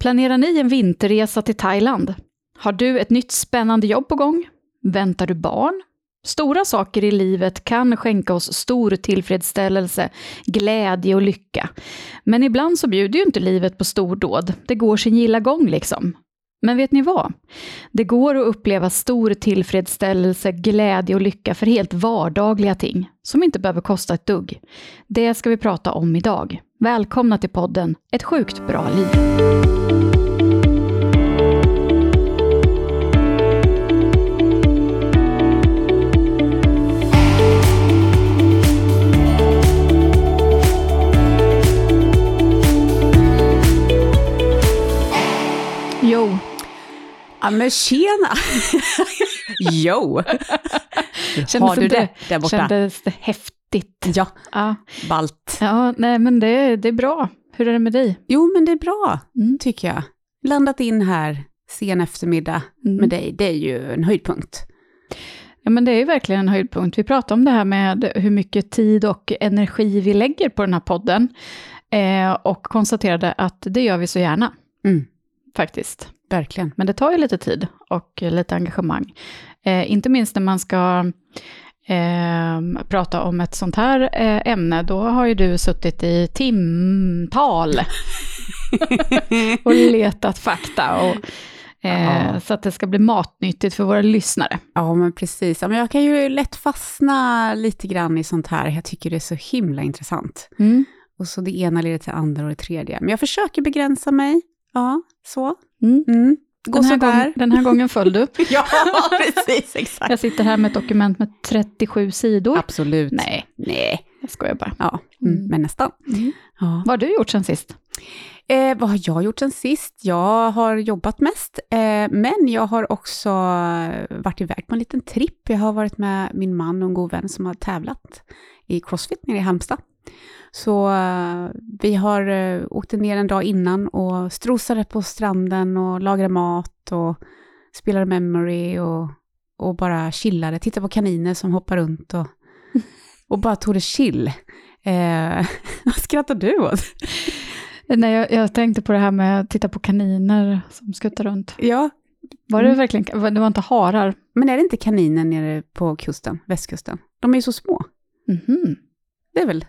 Planerar ni en vinterresa till Thailand? Har du ett nytt spännande jobb på gång? Väntar du barn? Stora saker i livet kan skänka oss stor tillfredsställelse, glädje och lycka. Men ibland så bjuder ju inte livet på stordåd. Det går sin gilla gång liksom. Men vet ni vad? Det går att uppleva stor tillfredsställelse, glädje och lycka för helt vardagliga ting, som inte behöver kosta ett dugg. Det ska vi prata om idag. Välkomna till podden Ett sjukt bra liv. Ja men tjena! jo! Kändes Har du det där borta? kändes det häftigt? Ja, Ja, ballt. ja nej men det, det är bra. Hur är det med dig? Jo men det är bra, Mm. tycker jag. Landat in här sen eftermiddag Mm. med dig, det är ju en höjdpunkt. Ja, men det är ju verkligen en höjdpunkt. Vi pratade om det här med hur mycket tid och energi vi lägger på den här podden. Eh, och konstaterade att det gör vi så gärna, Mm, faktiskt. Verkligen. Men det tar ju lite tid och lite engagemang. Eh, inte minst när man ska eh, prata om ett sånt här eh, ämne, då har ju du suttit i timtal och letat fakta. Och, eh, Ja. Så att det ska bli matnyttigt för våra lyssnare. Ja men precis. Ja, men jag kan ju lätt fastna lite grann i sånt här. Jag tycker det är så himla intressant. Mm. Och så det ena leder till det andra och det tredje. Men jag försöker begränsa mig. Ja, så. Mm. Mm. Den, här gången, den här gången föll du. Ja, precis, exakt. Jag sitter här med ett dokument med 37 sidor. Absolut. Nej, Nej. jag skojar bara. Ja, mm. Mm. men nästan. Ja. Vad har du gjort sen sist? Eh, vad har jag gjort sen sist? Jag har jobbat mest, eh, men jag har också varit iväg på en liten tripp. Jag har varit med min man och en god vän som har tävlat i Crossfit nere i Halmstad. Så eh, vi har eh, åkt ner en dag innan och strosade på stranden och lagade mat och spelade memory och, och bara chillade, tittade på kaniner som hoppar runt och, och bara tog det chill. Eh, vad skrattar du åt? Nej, jag, jag tänkte på det här med att titta på kaniner som skuttar runt. Ja, Var det Mm. verkligen, det var inte harar? Men är det inte kaniner nere på kusten, västkusten? De är ju så små. Mhm. Det är väl?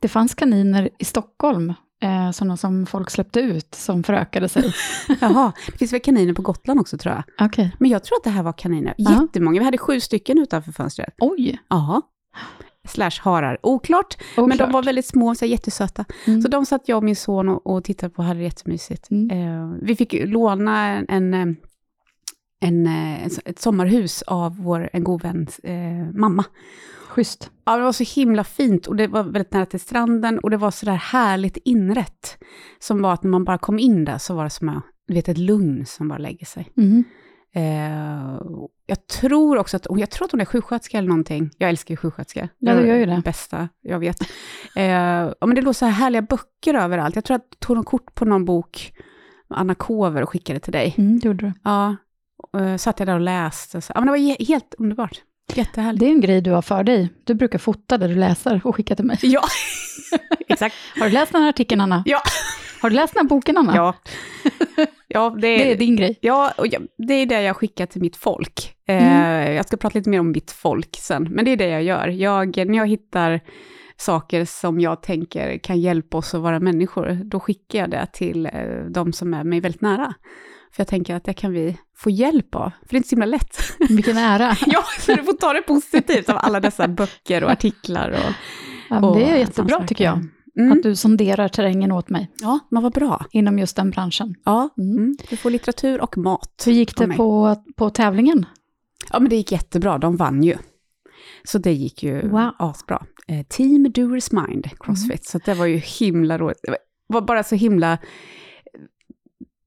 Det fanns kaniner i Stockholm, eh, sådana som folk släppte ut, som förökade sig. Jaha, det finns väl kaniner på Gotland också tror jag. Okej. Men jag tror att det här var kaniner. Ja. Jättemånga, vi hade sju stycken utanför fönstret. Oj, Ja. Slash harar, oklart. Men de oklart. var väldigt små, så jättesöta. Mm. Så de satt jag och min son och, och tittade på och hade det jättemysigt. Mm. Eh, vi fick låna en, en, en, eh, ett sommarhus av vår, en god väns eh, mamma. Schysst. Ja, det var så himla fint och det var väldigt nära till stranden och det var så där härligt inrätt. Som var att när man bara kom in där så var det som du vet, ett lugn som bara lägger sig. Mm. Eh, jag tror också att, jag tror att hon är sjuksköterska eller någonting. Jag älskar ju sjuksköterskor. Ja, du gör ju det. bästa jag vet. Eh, ja, men det låg så här härliga böcker överallt. Jag tror att jag tog någon kort på någon bok, Anna Kover, och skickade till dig. Mm, det gjorde du. Ja, uh, satt jag där och läste. Så, ja, men det var he- helt underbart. Jättehärligt. Det är en grej du har för dig. Du brukar fota det du läser och skicka till mig. Ja, exakt. Har du läst den här artikeln, Anna? Ja. Har du läst den här boken, Anna? Ja, ja det, Det är din grej. ja, och jag, det är det jag skickar till mitt folk. Eh, Mm. Jag ska prata lite mer om mitt folk sen, men det är det jag gör. Jag, när jag hittar saker som jag tänker kan hjälpa oss att vara människor, då skickar jag det till eh, de som är mig väldigt nära. För jag tänker att det kan vi få hjälp av, för det är inte så himla lätt. Vilken ära. ja, så du får ta det positivt av alla dessa böcker och artiklar. Och, Ja, det är jättebra saker. tycker jag. Mm. Att du sonderar terrängen åt mig Ja, men vad bra. inom just den branschen. Ja, Mm. mm. du får litteratur och mat. Hur gick det på, på tävlingen? Ja, men det gick jättebra. De vann ju. Så det gick ju Wow. asbra. Eh, Team Doers Mind, Crossfit. Så det var ju himla roligt. Det var bara så himla...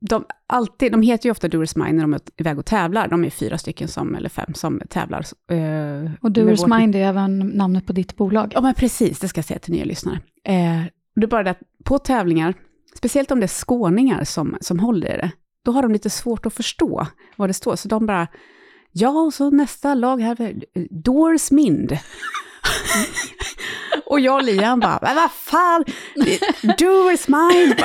De, alltid, de heter ju ofta Doers Mind när de är iväg och tävlar. De är fyra stycken, som, eller fem, som tävlar. eh, Och Doers vårt- Mind är även namnet på ditt bolag. Ja, men precis. Det ska jag säga till nya lyssnare. Eh, det är bara det att på tävlingar, speciellt om det är skåningar som, som håller i det, då har de lite svårt att förstå vad det står. Så de bara, ja, och så nästa lag här, Doors Mind. Och jag och Liam bara, men vad fan, do is mine.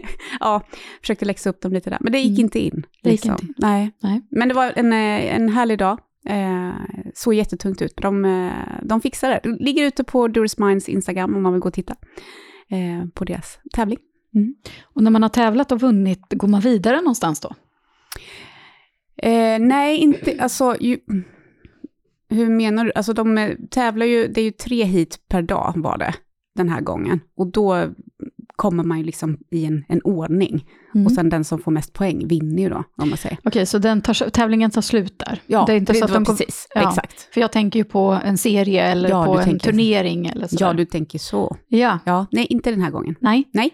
Ja, försökte läxa upp dem lite där, men det gick Mm. inte in. Det gick liksom. inte in. Nej. Nej. Men det var en, eh, en härlig dag. Eh, såg jättetungt ut. De, eh, de fixade det. Ligger ute på Doris Minds Instagram om man vill gå och titta eh, på deras tävling. Och när man har tävlat och vunnit, går man vidare någonstans då? Eh, nej, inte, alltså, ju, hur menar du? Alltså de tävlar ju, det är ju tre hit per dag var det den här gången. Och då kommer man ju liksom i en, en ordning. Mm. Och sen den som får mest poäng vinner ju då, om man säger. Okej, så den tar, tävlingen tar slut där? Ja, det är inte så att de precis, ja. exakt. För jag tänker ju på en serie eller Ja, på en tänker- turnering eller sådär. Ja, du tänker så. Ja, Ja, nej, inte den här gången. nej. Nej,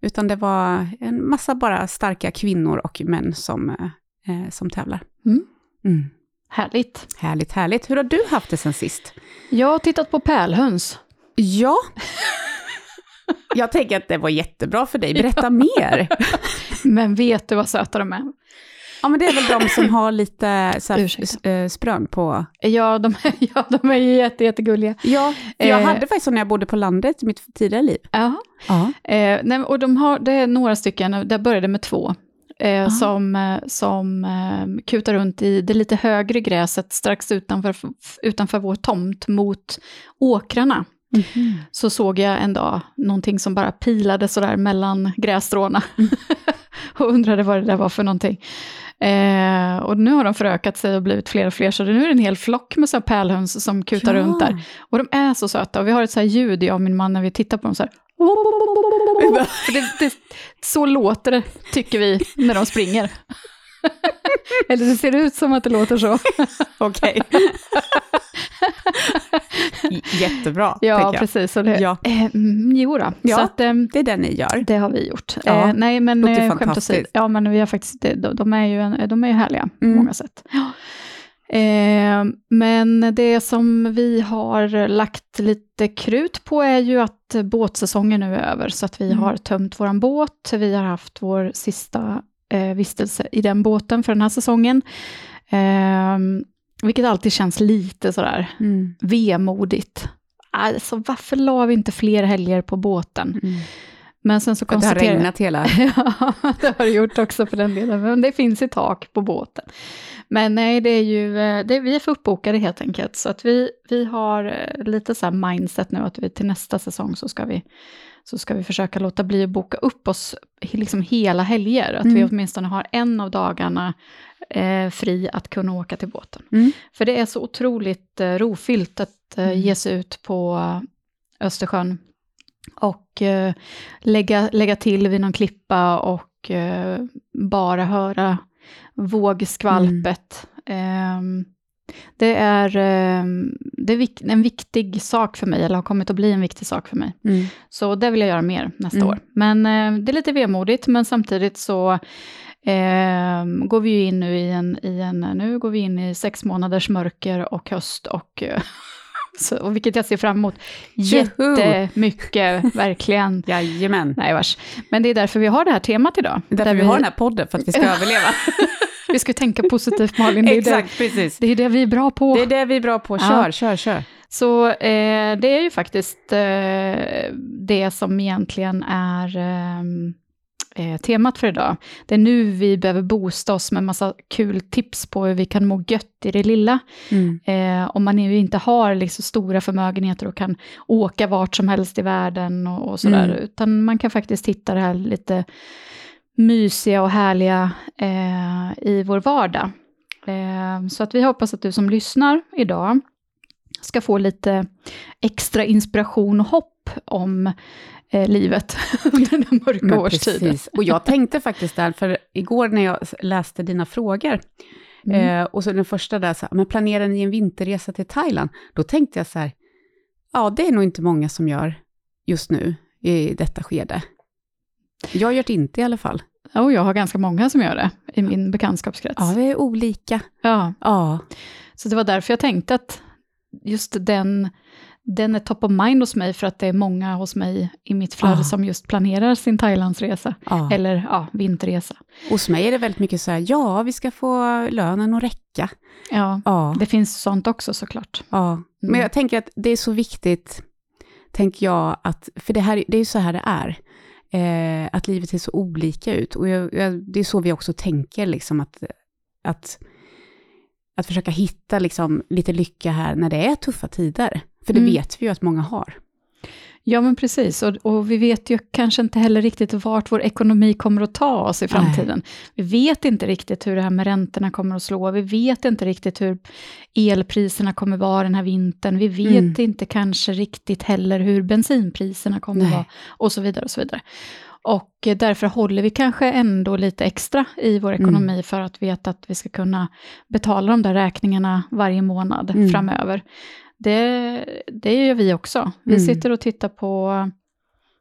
utan det var en massa bara starka kvinnor och män som, eh, eh, som tävlar. Mm. Mm. Härligt. Härligt, härligt. Hur har du haft det sen sist? Jag har tittat på pärlhöns. Ja. Jag tänker att det var jättebra för dig. Berätta mer. Men vet du vad söta de är? Ja, men det är väl de som har lite så här, eh, sprön på... Ja, de, ja, de är ju jätte, jättegulliga. Ja, jag Eh. hade faktiskt när jag bodde på landet i mitt tidigare liv. Ja. Ja. Eh, nej, och de har, det är några stycken, det började med två, eh, Ah. som, eh, som eh, kutar runt i det lite högre gräset strax utanför, utanför vår tomt mot åkrarna. Så såg jag en dag någonting som bara pilade sådär mellan grässtråna. och undrade vad det där var för någonting. Eh, och nu har de förökat sig och blivit fler och fler, så nu är det en hel flock med så pärlhöns som kutar Ja. runt där. Och de är så söta, och vi har ett så här ljud, jag och min man, när vi tittar på dem så här. Det, det, så låter det, tycker vi, när de springer. Eller det ser ut som att det låter så. Okej. Jättebra, Ja, jag. precis. Och det, Ja. eh, mm, jo då. Ja. Så att, ehm, Det är det ni gör. det har vi gjort. Ja, eh, nej, men låter eh, skämt åsido. Ja, men vi har faktiskt, de, de är ju, en, de är ju härliga på Mm. många sätt. Ja. Eh, men det som vi har lagt lite krut på är ju att båtsäsongen nu är över, så att vi Mm. har tömt våran båt. Vi har haft vår sista eh, vistelse i den båten för den här säsongen. Eh, vilket alltid känns lite sådär Mm. vemodigt. Alltså varför la vi inte fler helger på båten? Men sen så att det har konstaterar regnat hela... Ja, det har det gjort också för den delen, men det finns i tak på båten. Men nej, det är ju, eh, det, vi är för uppbokade helt enkelt, så att vi, vi har eh, lite så här mindset nu att vi till nästa säsong så ska vi, så ska vi försöka låta bli att boka upp oss liksom hela helger, att vi Mm. åtminstone har en av dagarna eh, fri att kunna åka till båten. Mm. För det är så otroligt eh, rofyllt att eh, Mm. ge sig ut på Östersjön och eh, lägga, lägga till vid någon klippa och eh, bara höra vågskvalpet. Ehm, det är, ehm, det är en viktig sak för mig, eller har kommit att bli en viktig sak för mig. Mm. Så det vill jag göra mer nästa Mm. år. Men eh, det är lite vemodigt, men samtidigt så ehm, går vi ju in nu i en, i en, nu går vi in i sex månaders mörker och höst och, eh, så, och vilket jag ser fram emot jättemycket, verkligen. Jajamän. Nej vars. Men det är därför vi har det här temat idag. Det är därför Där vi har den här podden, för att vi ska överleva. vi ska tänka positivt Malin, det är, det, Exakt, precis. det är det vi är bra på. Det är det vi är bra på. Kör, kör, kör. Så eh, det är ju faktiskt eh, det som egentligen är ehm, eh, temat för idag. Det är nu vi behöver boosta oss med massa kul tips på hur vi kan må gött i det lilla. Mm. Eh, om man ju inte har liksom stora förmögenheter och kan åka vart som helst i världen och, och sådär, Mm. utan man kan faktiskt hitta det här lite mysiga och härliga eh, i vår vardag. Eh, så att vi hoppas att du som lyssnar idag ska få lite extra inspiration och hopp om eh, livet under den mörka Men årstiden. precis. Och jag tänkte faktiskt där, för igår när jag läste dina frågor, Mm. eh, och så den första där, så här, men planerar ni en vinterresa till Thailand? Då tänkte jag så här, ja det är nog inte många som gör just nu i detta skede. Jag gör det inte i alla fall. Och jag har ganska många som gör det i min bekantskapskrets. Ja, vi är olika. Ja. Ja, Så det var därför jag tänkte att just den, den är top of mind hos mig, för att det är många hos mig i mitt flöde Ah. som just planerar sin Thailandsresa, ja. eller ja, vinterresa. Hos mig är det väldigt mycket så här, ja vi ska få lönen att räcka. Ja, Ja, det finns sånt också såklart. ja. Mm. Men jag tänker att det är så viktigt tänker jag att, för det, här, det är ju så här det är, eh, att livet ser så olika ut. Och jag, jag, det är så vi också tänker, liksom att, att, att försöka hitta liksom, lite lycka här när det är tuffa tider. För det Mm. vet vi ju att många har. Ja, men precis. Och, och vi vet ju kanske inte heller riktigt vart vår ekonomi kommer att ta oss i framtiden. Vi vet inte riktigt hur det här med räntorna kommer att slå. Vi vet inte riktigt hur elpriserna kommer vara den här vintern. Vi vet Mm. inte kanske riktigt heller hur bensinpriserna kommer Nej. vara och så vidare. Och så vidare. Och därför håller vi kanske ändå lite extra i vår Mm. ekonomi för att veta att vi ska kunna betala de där räkningarna varje månad Mm. framöver. Det, det gör vi också. Vi Mm. sitter och tittar på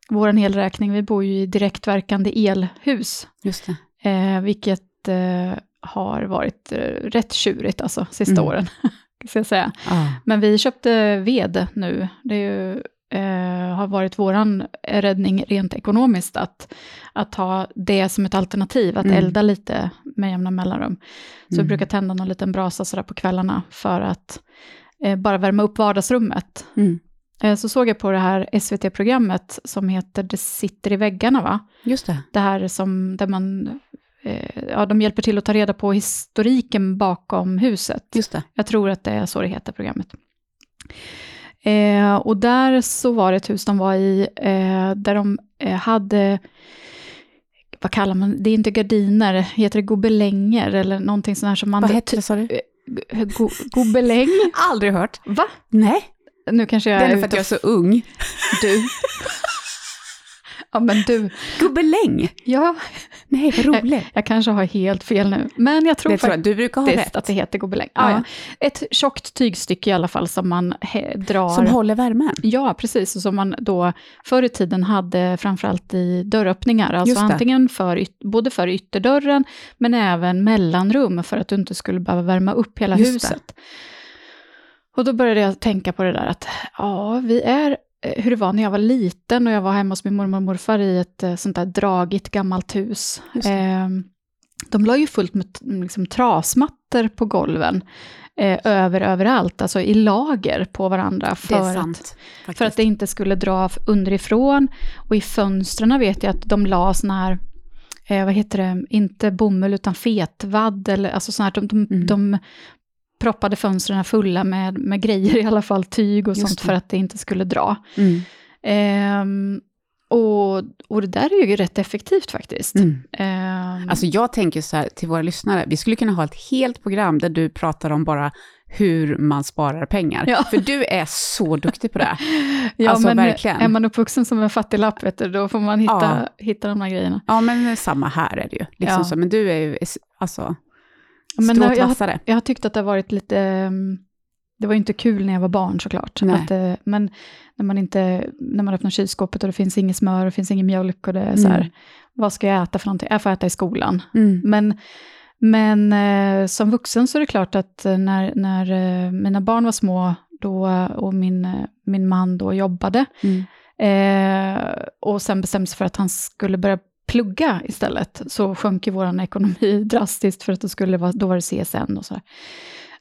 vår elräkning. Vi bor ju i direktverkande elhus, Just eh, vilket eh, har varit eh, rätt tjurigt alltså, sista Mm. åren. Ska jag säga. Ja. Men vi köpte ved nu. Det är ju, eh, har varit våran räddning rent ekonomiskt att, att ha det som ett alternativ, att Mm. elda lite med jämna mellanrum. Så vi Mm. brukar tända någon liten brasa sådär på kvällarna för att eh, bara värma upp vardagsrummet. Mm. Eh, så såg jag på det här SVT-programmet som heter Det sitter i väggarna, va? Just det. Det här som, där man, eh, ja, de hjälper till att ta reda på historiken bakom huset. Just det. Jag tror att det är så det heter, programmet. Eh, och där så var det ett hus de var i, eh, där de eh, hade, vad kallar man det, är inte gardiner, heter det gobelänger eller någonting sånt här som man... Vad hette det sa du? Go, gobeläng? Aldrig hört. Va? Nej, Nu kanske jag det är för att jag är så ung. Du. ja, men du. Gubbeläng. Ja, Nej, vad roligt. jag kanske har helt fel nu. Men jag tror Det jag, faktiskt du brukar ha rätt. att det heter gobeläng. Ja. Ja. Ett tjockt tygstycke i alla fall som man drar... Som håller värmen. Ja, precis. Och som man då förr i tiden hade framförallt i dörröppningar. Alltså det. antingen för, både för ytterdörren, men även mellanrum för att du inte skulle behöva värma upp hela Just det. huset. Och då började jag tänka på det där att, ja, vi är hur det var när jag var liten och jag var hemma hos min mormor och morfar i ett eh, sånt där dragigt gammalt hus. Eh, de la ju fullt med t- liksom, trasmattor på golven, eh, över överallt, alltså i lager på varandra. För är Att, sant. för att det inte skulle dra underifrån. Och i fönstren vet jag att de la såna här, eh, vad heter det, inte bomull utan fetvadd, eller alltså såna här, de, de, Mm. de proppade fönstren fulla med, med grejer, i alla fall tyg och Just sånt, det. för att det inte skulle dra. Mm. Ehm, och, och det där är ju rätt effektivt faktiskt. Mm. Ehm, Alltså jag tänker så här till våra lyssnare, vi skulle kunna ha ett helt program där du pratar om bara hur man sparar pengar. Ja. För du är så duktig på det. ja, alltså, men verkligen. är man uppvuxen som en fattiglapp, vet du, då får man hitta, hitta de här grejerna. Ja, men samma här är det ju. Liksom Ja. så, men du är ju alltså Men jag, har- vassare. jag har tyckt att det har varit lite... mm, Det var ju inte kul när jag var barn såklart. Att, eh, men när man, inte, när man öppnar kylskåpet och det finns inget smör och det finns ingen mjölk och det är så här, Mm. vad ska jag äta för någonting? Jag får äta i skolan. Mm. Men, men eh, som vuxen så är det klart att eh, när, när mina barn var små då, och min, min man då jobbade Mm. eh, och sen bestämde sig för att han skulle börja plugga istället, så sjönk ju vår ekonomi drastiskt för att det skulle vara, då var det CSN och så.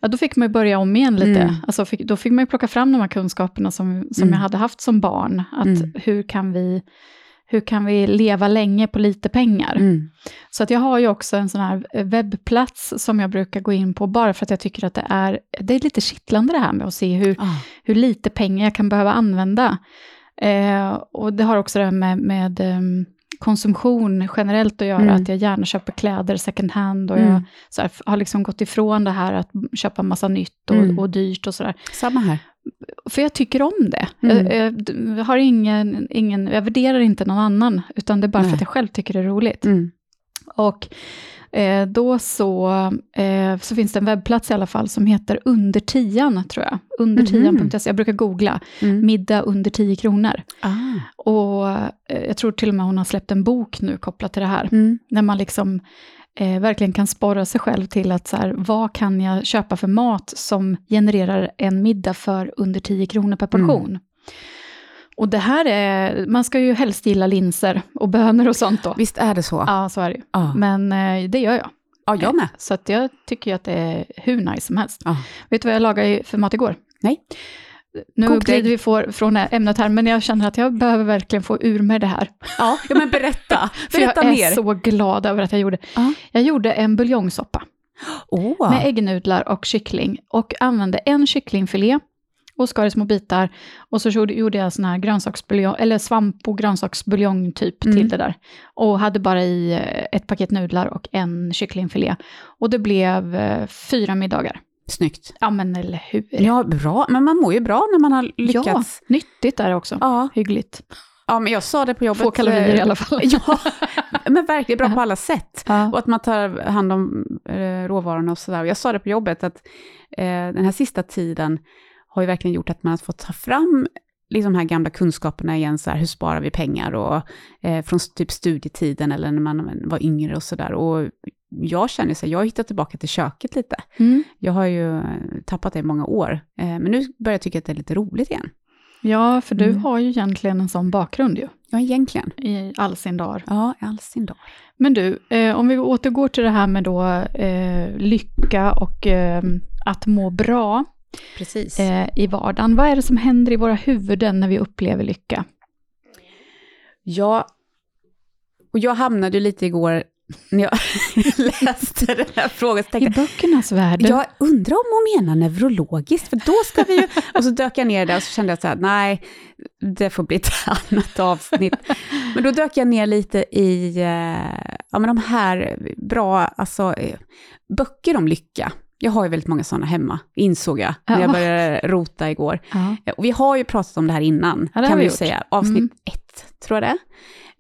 Ja, då fick man ju börja om igen lite. Mm. Alltså fick, då fick man ju plocka fram de här kunskaperna som, som Mm. jag hade haft som barn. Att Mm. hur, kan vi, hur kan vi leva länge på lite pengar? Mm. Så att jag har ju också en sån här eh, webbplats som jag brukar gå in på bara för att jag tycker att det är, det är lite kittlande det här med att se hur, Ah. hur lite pengar jag kan behöva använda. Eh, och det har också det här med, med ehm, konsumtion generellt att göra, Mm. att jag gärna köper kläder second hand och Mm. jag så här, har liksom gått ifrån det här att köpa massa nytt och, Mm. och dyrt och sådär. Samma här. För jag tycker om det. Mm. Jag, jag, jag har ingen, ingen, jag värderar inte någon annan, utan det är bara för Nej. att jag själv tycker det är roligt. Mm. Och eh, då så, eh, så finns det en webbplats i alla fall som heter Under tian, tror jag. Undertian.se. Jag brukar googla Mm. middag under 10 kronor. Ah. Och eh, jag tror till och med hon har släppt en bok nu kopplat till det här. Mm. När man liksom eh, verkligen kan sporra sig själv till att så här, vad kan jag köpa för mat som genererar en middag för under 10 kronor per portion. Mm. Och det här är, man ska ju helst gilla linser och bönor och sånt då. Visst är det så? Ja, så är det ju. Ja. Men eh, det gör jag. ja, jag med. Så att jag tycker ju att det är hur nice som helst. Ja. Vet du vad jag lagade för mat igår? Nej. Nu Kokt glider vi får, från ämnet här, men jag känner att jag behöver verkligen få ur mig det här. Ja, ja men berätta. För berätta jag är mer. så glad över att jag gjorde. Ja. Jag gjorde en buljongsoppa Åh. med äggnudlar och kyckling och använde en kycklingfilé och skar i små bitar. Och så gjorde- jag sån här grönsaksbuljong, eller svamp och grönsaksbuljong typ Mm. till det där. Och hade bara i eh, ett paket nudlar och en kycklingfilé. Och det blev eh, fyra middagar. Snyggt. Ja men eller hur? Ja, bra. Men man mår ju bra när man har lyckats. Ja, nyttigt är det också. Ja, Hyggligt. ja men jag sa det på jobbet. Få kalorier i eh, alla fall. Ja, men verkligen bra på alla sätt. Ja. Och att man tar hand om eh, råvarorna och sådär. Jag sa det på jobbet att eh, den här sista tiden har ju verkligen gjort att man har fått ta fram liksom de här gamla kunskaperna igen, så här, hur sparar vi pengar och eh, från typ studietiden eller när man var yngre och sådär. Och jag känner så här, jag har hittat tillbaka till köket lite. Mm. Jag har ju tappat det i många år, eh, men nu börjar jag tycka att det är lite roligt igen. ja, för du Mm. har ju egentligen en sån bakgrund ju, Ja, egentligen. i all sin dag. Ja, i all sin dag. Men du, eh, om vi återgår till det här med då eh, lycka och eh, att må bra Precis. eh, i vardagen. Vad är det som händer i våra huvuden när vi upplever lycka? Ja, och jag hamnade ju lite igår när jag läste den här frågan. Så I tänkte jag, böckernas värld? jag undrar om hon menar neurologiskt, för då ska vi ju... Och så dök jag ner där och så kände jag så här, nej, det får bli ett annat avsnitt. Men då dök jag ner lite i eh, ja, men de här bra, alltså, eh, böcker om lycka. Jag har ju väldigt många sådana hemma, insåg jag, när jag Ja. började rota igår. Ja. Eh, Och vi har ju pratat om det här innan, Ja, det kan vi ju säga. Avsnitt Mm. ett, tror jag det.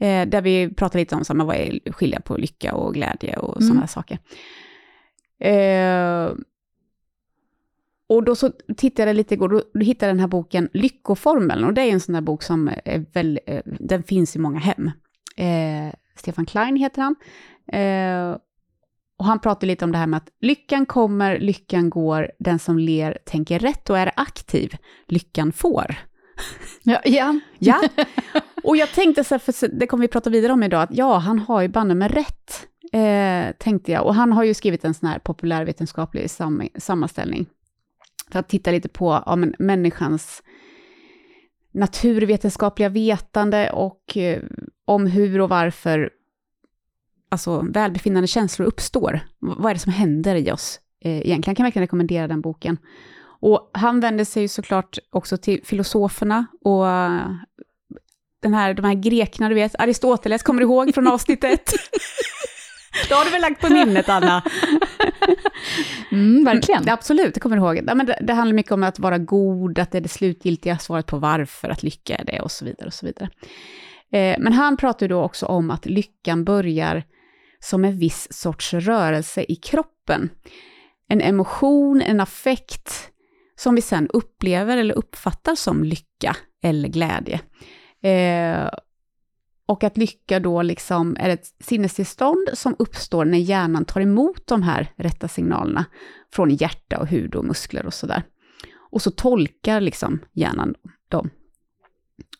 Eh, där vi pratar lite om så här, vad är skilja på lycka och glädje och Mm. sådana saker. Eh, och då så tittade jag lite igår, då, då hittade jag den här boken Lyckoformeln, och det är en sån där bok som är väl, eh, den finns i många hem. Eh, Stefan Klein heter han. Eh, och han pratar lite om det här med att lyckan kommer, lyckan går, den som ler tänker rätt och är aktiv, lyckan får. Ja, ja. Ja, och jag tänkte så här, för det kommer vi prata vidare om idag, att ja, han har ju banne med rätt, eh, tänkte jag. Och han har ju skrivit en sån här populärvetenskaplig sam sammanställning, för att titta lite på ja, men, människans naturvetenskapliga vetande och eh, om hur och varför alltså, välbefinnande känslor uppstår. Vad är det som händer i oss? Eh, egentligen kan jag verkligen rekommendera den boken. Och han vänder sig ju såklart också till filosoferna och eh, den här, de här grekerna, du vet, Aristoteles, kommer du ihåg från avsnitt ett? Det har du väl lagt på minnet, Anna? Mm, verkligen. Ja, absolut, det kommer du ihåg. Ja, men det, det handlar mycket om att vara god, att det är det slutgiltiga svaret på varför att lycka är det och så vidare. och så vidare. Eh, men han pratar ju då också om att lyckan börjar som en viss sorts rörelse i kroppen. En emotion, en affekt som vi sen upplever eller uppfattar som lycka eller glädje. Eh, och att lycka då liksom är ett sinnestillstånd som uppstår när hjärnan tar emot de här rätta signalerna från hjärta och hud och muskler och sådär. Och så tolkar liksom hjärnan dem.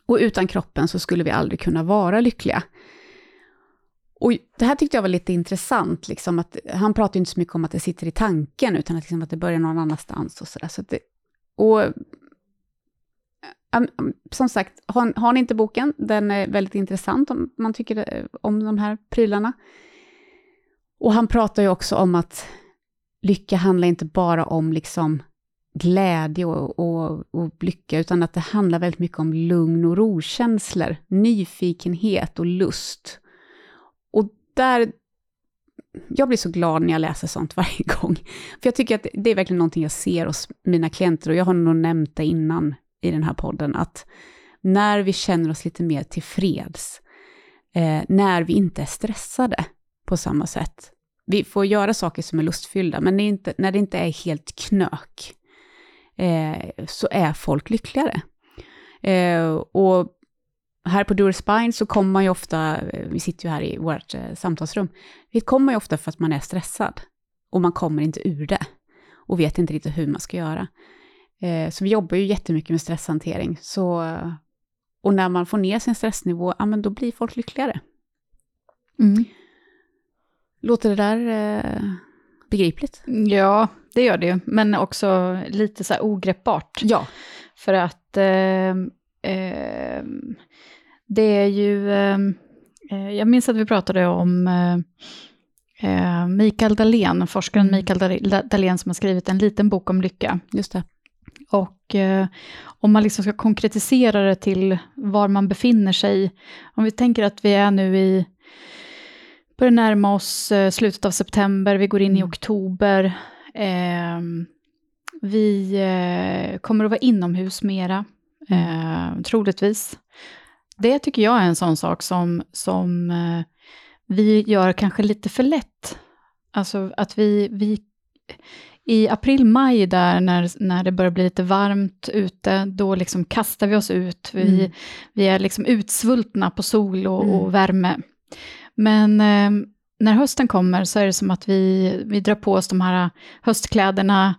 Och utan kroppen så skulle vi aldrig kunna vara lyckliga. Och det här tyckte jag var lite intressant, liksom att han pratar ju inte så mycket om att det sitter i tanken, utan att, liksom att det börjar någon annanstans och sådär. Så det, och eh, mm, som sagt, har, har ni inte boken, den är väldigt intressant om man tycker eh, om de här prylarna. Och han pratar ju också om att lycka handlar inte bara om liksom glädje och, och, och lycka, utan att det handlar väldigt mycket om lugn och rokänslor, nyfikenhet och lust. Där, jag blir så glad när jag läser sånt varje gång. För jag tycker att det är verkligen någonting jag ser hos mina klienter, och jag har nog nämnt det innan i den här podden, att när vi känner oss lite mer tillfreds, eh, när vi inte är stressade på samma sätt, vi får göra saker som är lustfyllda, men det är inte, när det inte är helt knök, eh, så är folk lyckligare. Eh, och här på Dura Spine så kommer man ju ofta, eh, vi sitter ju här i vårt eh, samtalsrum, vi kommer ju ofta för att man är stressad, och man kommer inte ur det, och vet inte riktigt hur man ska göra. Eh, så vi jobbar ju jättemycket med stresshantering, så, och när man får ner sin stressnivå, ja men då blir folk lyckligare. Mm. Låter det där begripligt? Ja, det gör det ju. Men också lite så här ogreppbart. Ja. För att eh, eh, det är ju, eh, eh jag minns att vi pratade om eh, eh Mikael Dahlén, forskaren mm. Mikael Dahlén som har skrivit en liten bok om lycka. Just det. Och eh, om man liksom ska konkretisera det till var man befinner sig, om vi tänker att vi är nu i, börjar närma oss eh, slutet av september, vi går in i mm. oktober, eh, vi kommer att vara inomhus mera, eh, troligtvis. Det tycker jag är en sån sak som, som eh, vi gör kanske lite för lätt. Alltså att vi, vi i april-maj där när, när det börjar bli lite varmt ute, då liksom kastar vi oss ut. Vi, mm. vi är liksom utsvultna på sol och, mm. och värme. Men eh, när hösten kommer så är det som att vi, vi drar på oss de här höstkläderna,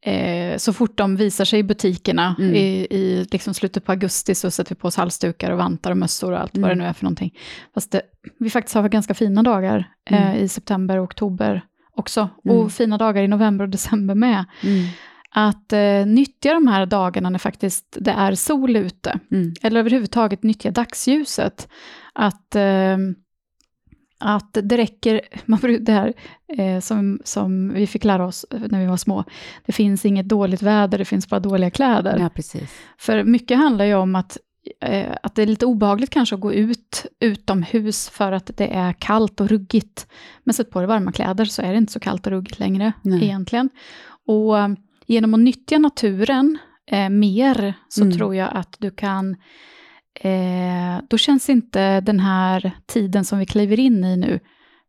Eh, så fort de visar sig i butikerna mm. i, i liksom slutet på augusti så sätter vi på oss halsdukar och vantar och mössor och allt mm. vad det mm. nu är för någonting. Fast det, vi faktiskt har ganska fina dagar eh, mm. i september och oktober också. Mm. Och fina dagar i november och december med. Att eh, nyttja de här dagarna när faktiskt det är sol ute. Eller överhuvudtaget nyttja dagsljuset. Att, eh, att det räcker, man det här eh, som, som vi fick lära oss när vi var små. Det finns inget dåligt väder, det finns bara dåliga kläder. Ja, precis. För mycket handlar ju om att eh, att det är lite obehagligt kanske att gå ut utomhus för att det är kallt och ruggigt. Men sätt på dig varma kläder så är det inte så kallt och ruggigt längre Nej. egentligen. Och eh, genom att nyttja naturen eh, mer så mm. tror jag att du kan eh, då känns inte den här tiden som vi kliver in i nu,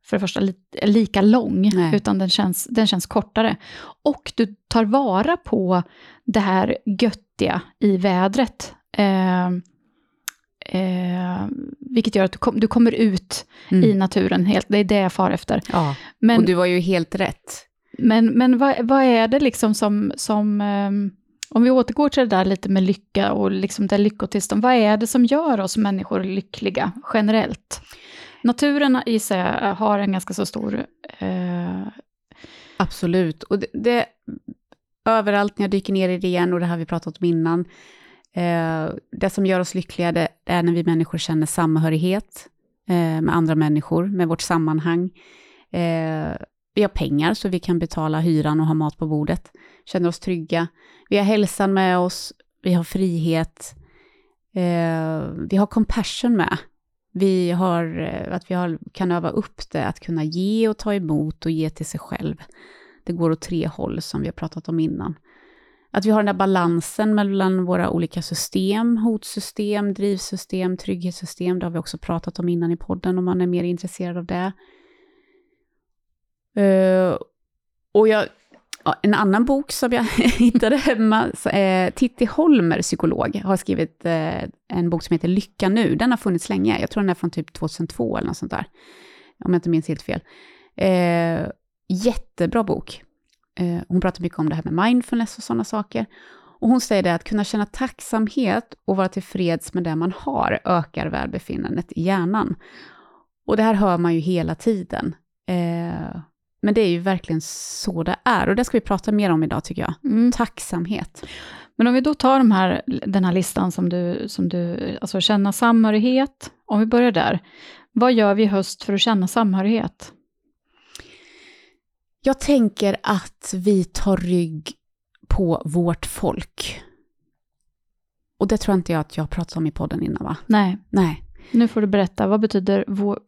för det första li lika lång, Nej. utan den känns, den känns kortare. Och du tar vara på det här göttiga i vädret. Eh, eh, vilket gör att du, kom, du kommer ut mm. i naturen helt, det är det jag far efter. Ja, men, och du var ju helt rätt. Men, men vad, vad är det liksom som, som eh, om vi återgår till det där lite med lycka och liksom det lyckotillstånd, vad är det som gör oss människor lyckliga generellt? Naturen i sig eh, har en ganska så stor... Eh... Absolut, och det, det, överallt när jag dyker ner i det igen, och det har vi pratat om innan, Eh, det som gör oss lyckliga det är när vi människor känner samhörighet eh, med andra människor, med vårt sammanhang. Eh, vi har pengar så vi kan betala hyran och ha mat på bordet, känner oss trygga. Vi har hälsan med oss, vi har frihet, eh, vi har compassion med. Vi har, eh, att vi har, kan öva upp det, att kunna ge och ta emot och ge till sig själv. Det går åt tre håll som vi har pratat om innan. Att vi har den där balansen mellan våra olika system, hotsystem, drivsystem, trygghetssystem, det har vi också pratat om innan i podden om man är mer intresserad av det. Uh, och jag, en annan bok som jag hittade hemma, eh, Titti Holmer, psykolog, har skrivit eh, en bok som heter Lycka nu. Den har funnits länge, jag tror den är från typ 2002 eller något sånt där, om jag inte minns helt fel. Eh, jättebra bok. Eh, hon pratar mycket om det här med mindfulness och sådana saker. Och hon säger det att kunna känna tacksamhet och vara tillfreds med det man har ökar välbefinnandet i hjärnan. Och det här hör man ju hela tiden. Eh, men det är ju verkligen så det är och det ska vi prata mer om idag tycker jag. Mm. Tacksamhet. Men om vi då tar de här, den här listan som du, som du, alltså känna samhörighet, om vi börjar där. Vad gör vi i höst för att känna samhörighet? Jag tänker att vi tar rygg på vårt folk. Och det tror inte jag att jag har pratat om i podden innan va? Nej. Nej. Nu får du berätta, vad betyder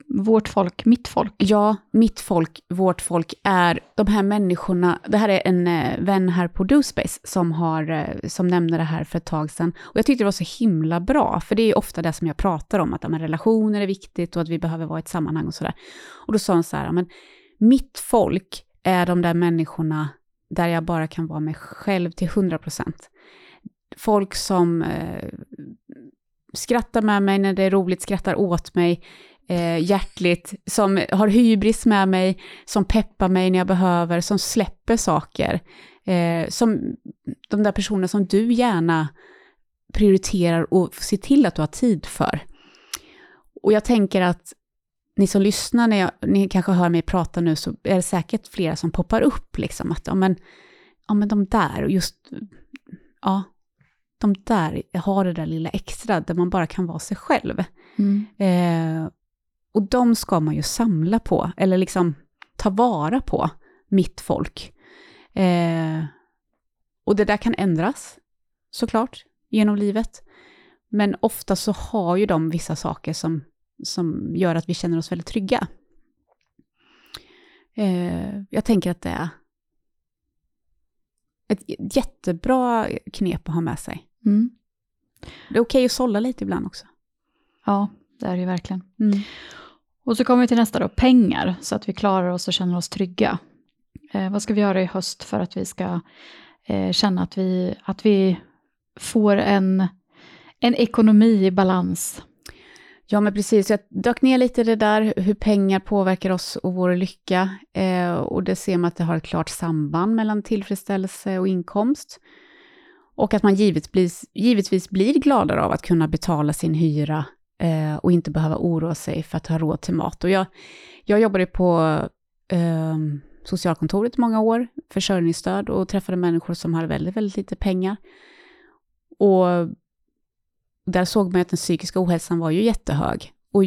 vårt folk, mitt folk? Ja, mitt folk, vårt folk är de här människorna, det här är en eh, vän här på DoSpace som, har, eh, som nämnde det här för ett tag sedan. Och jag tyckte det var så himla bra, för det är ofta det som jag pratar om, att ja, relationer är viktigt och att vi behöver vara i ett sammanhang och sådär. Och då sa hon så här, men mitt folk är de där människorna där jag bara kan vara mig själv till 100 procent. Folk som eh, skrattar med mig när det är roligt, skrattar åt mig eh, hjärtligt, som har hybris med mig, som peppar mig när jag behöver, som släpper saker. Eh, som de där personerna som du gärna prioriterar och ser till att du har tid för. Och jag tänker att ni som lyssnar, när jag, ni kanske hör mig prata nu, så är det säkert flera som poppar upp, liksom att ja men, ja men de där, och just, ja, de där har det där lilla extra, där man bara kan vara sig själv. Mm. Eh, och de ska man ju samla på, eller liksom ta vara på, mitt folk. Eh, och det där kan ändras, såklart, genom livet. Men ofta så har ju de vissa saker som, som gör att vi känner oss väldigt trygga. Eh, jag tänker att det är ett jättebra knep att ha med sig. Mm. Det är okej att sålla lite ibland också. Ja, det är det ju verkligen. Mm. Och så kommer vi till nästa då, pengar, så att vi klarar oss och känner oss trygga. Eh, vad ska vi göra i höst för att vi ska eh, känna att vi, att vi får en, en ekonomi i balans? Ja, men precis. Jag dök ner lite i det där, hur pengar påverkar oss och vår lycka. Eh, och det ser man att det har ett klart samband mellan tillfredsställelse och inkomst. Och att man givetvis, givetvis blir gladare av att kunna betala sin hyra eh, och inte behöva oroa sig för att ha råd till mat. Och jag, jag jobbade på eh, socialkontoret i många år, försörjningsstöd, och träffade människor som hade väldigt, väldigt lite pengar. Och där såg man att den psykiska ohälsan var ju jättehög. Och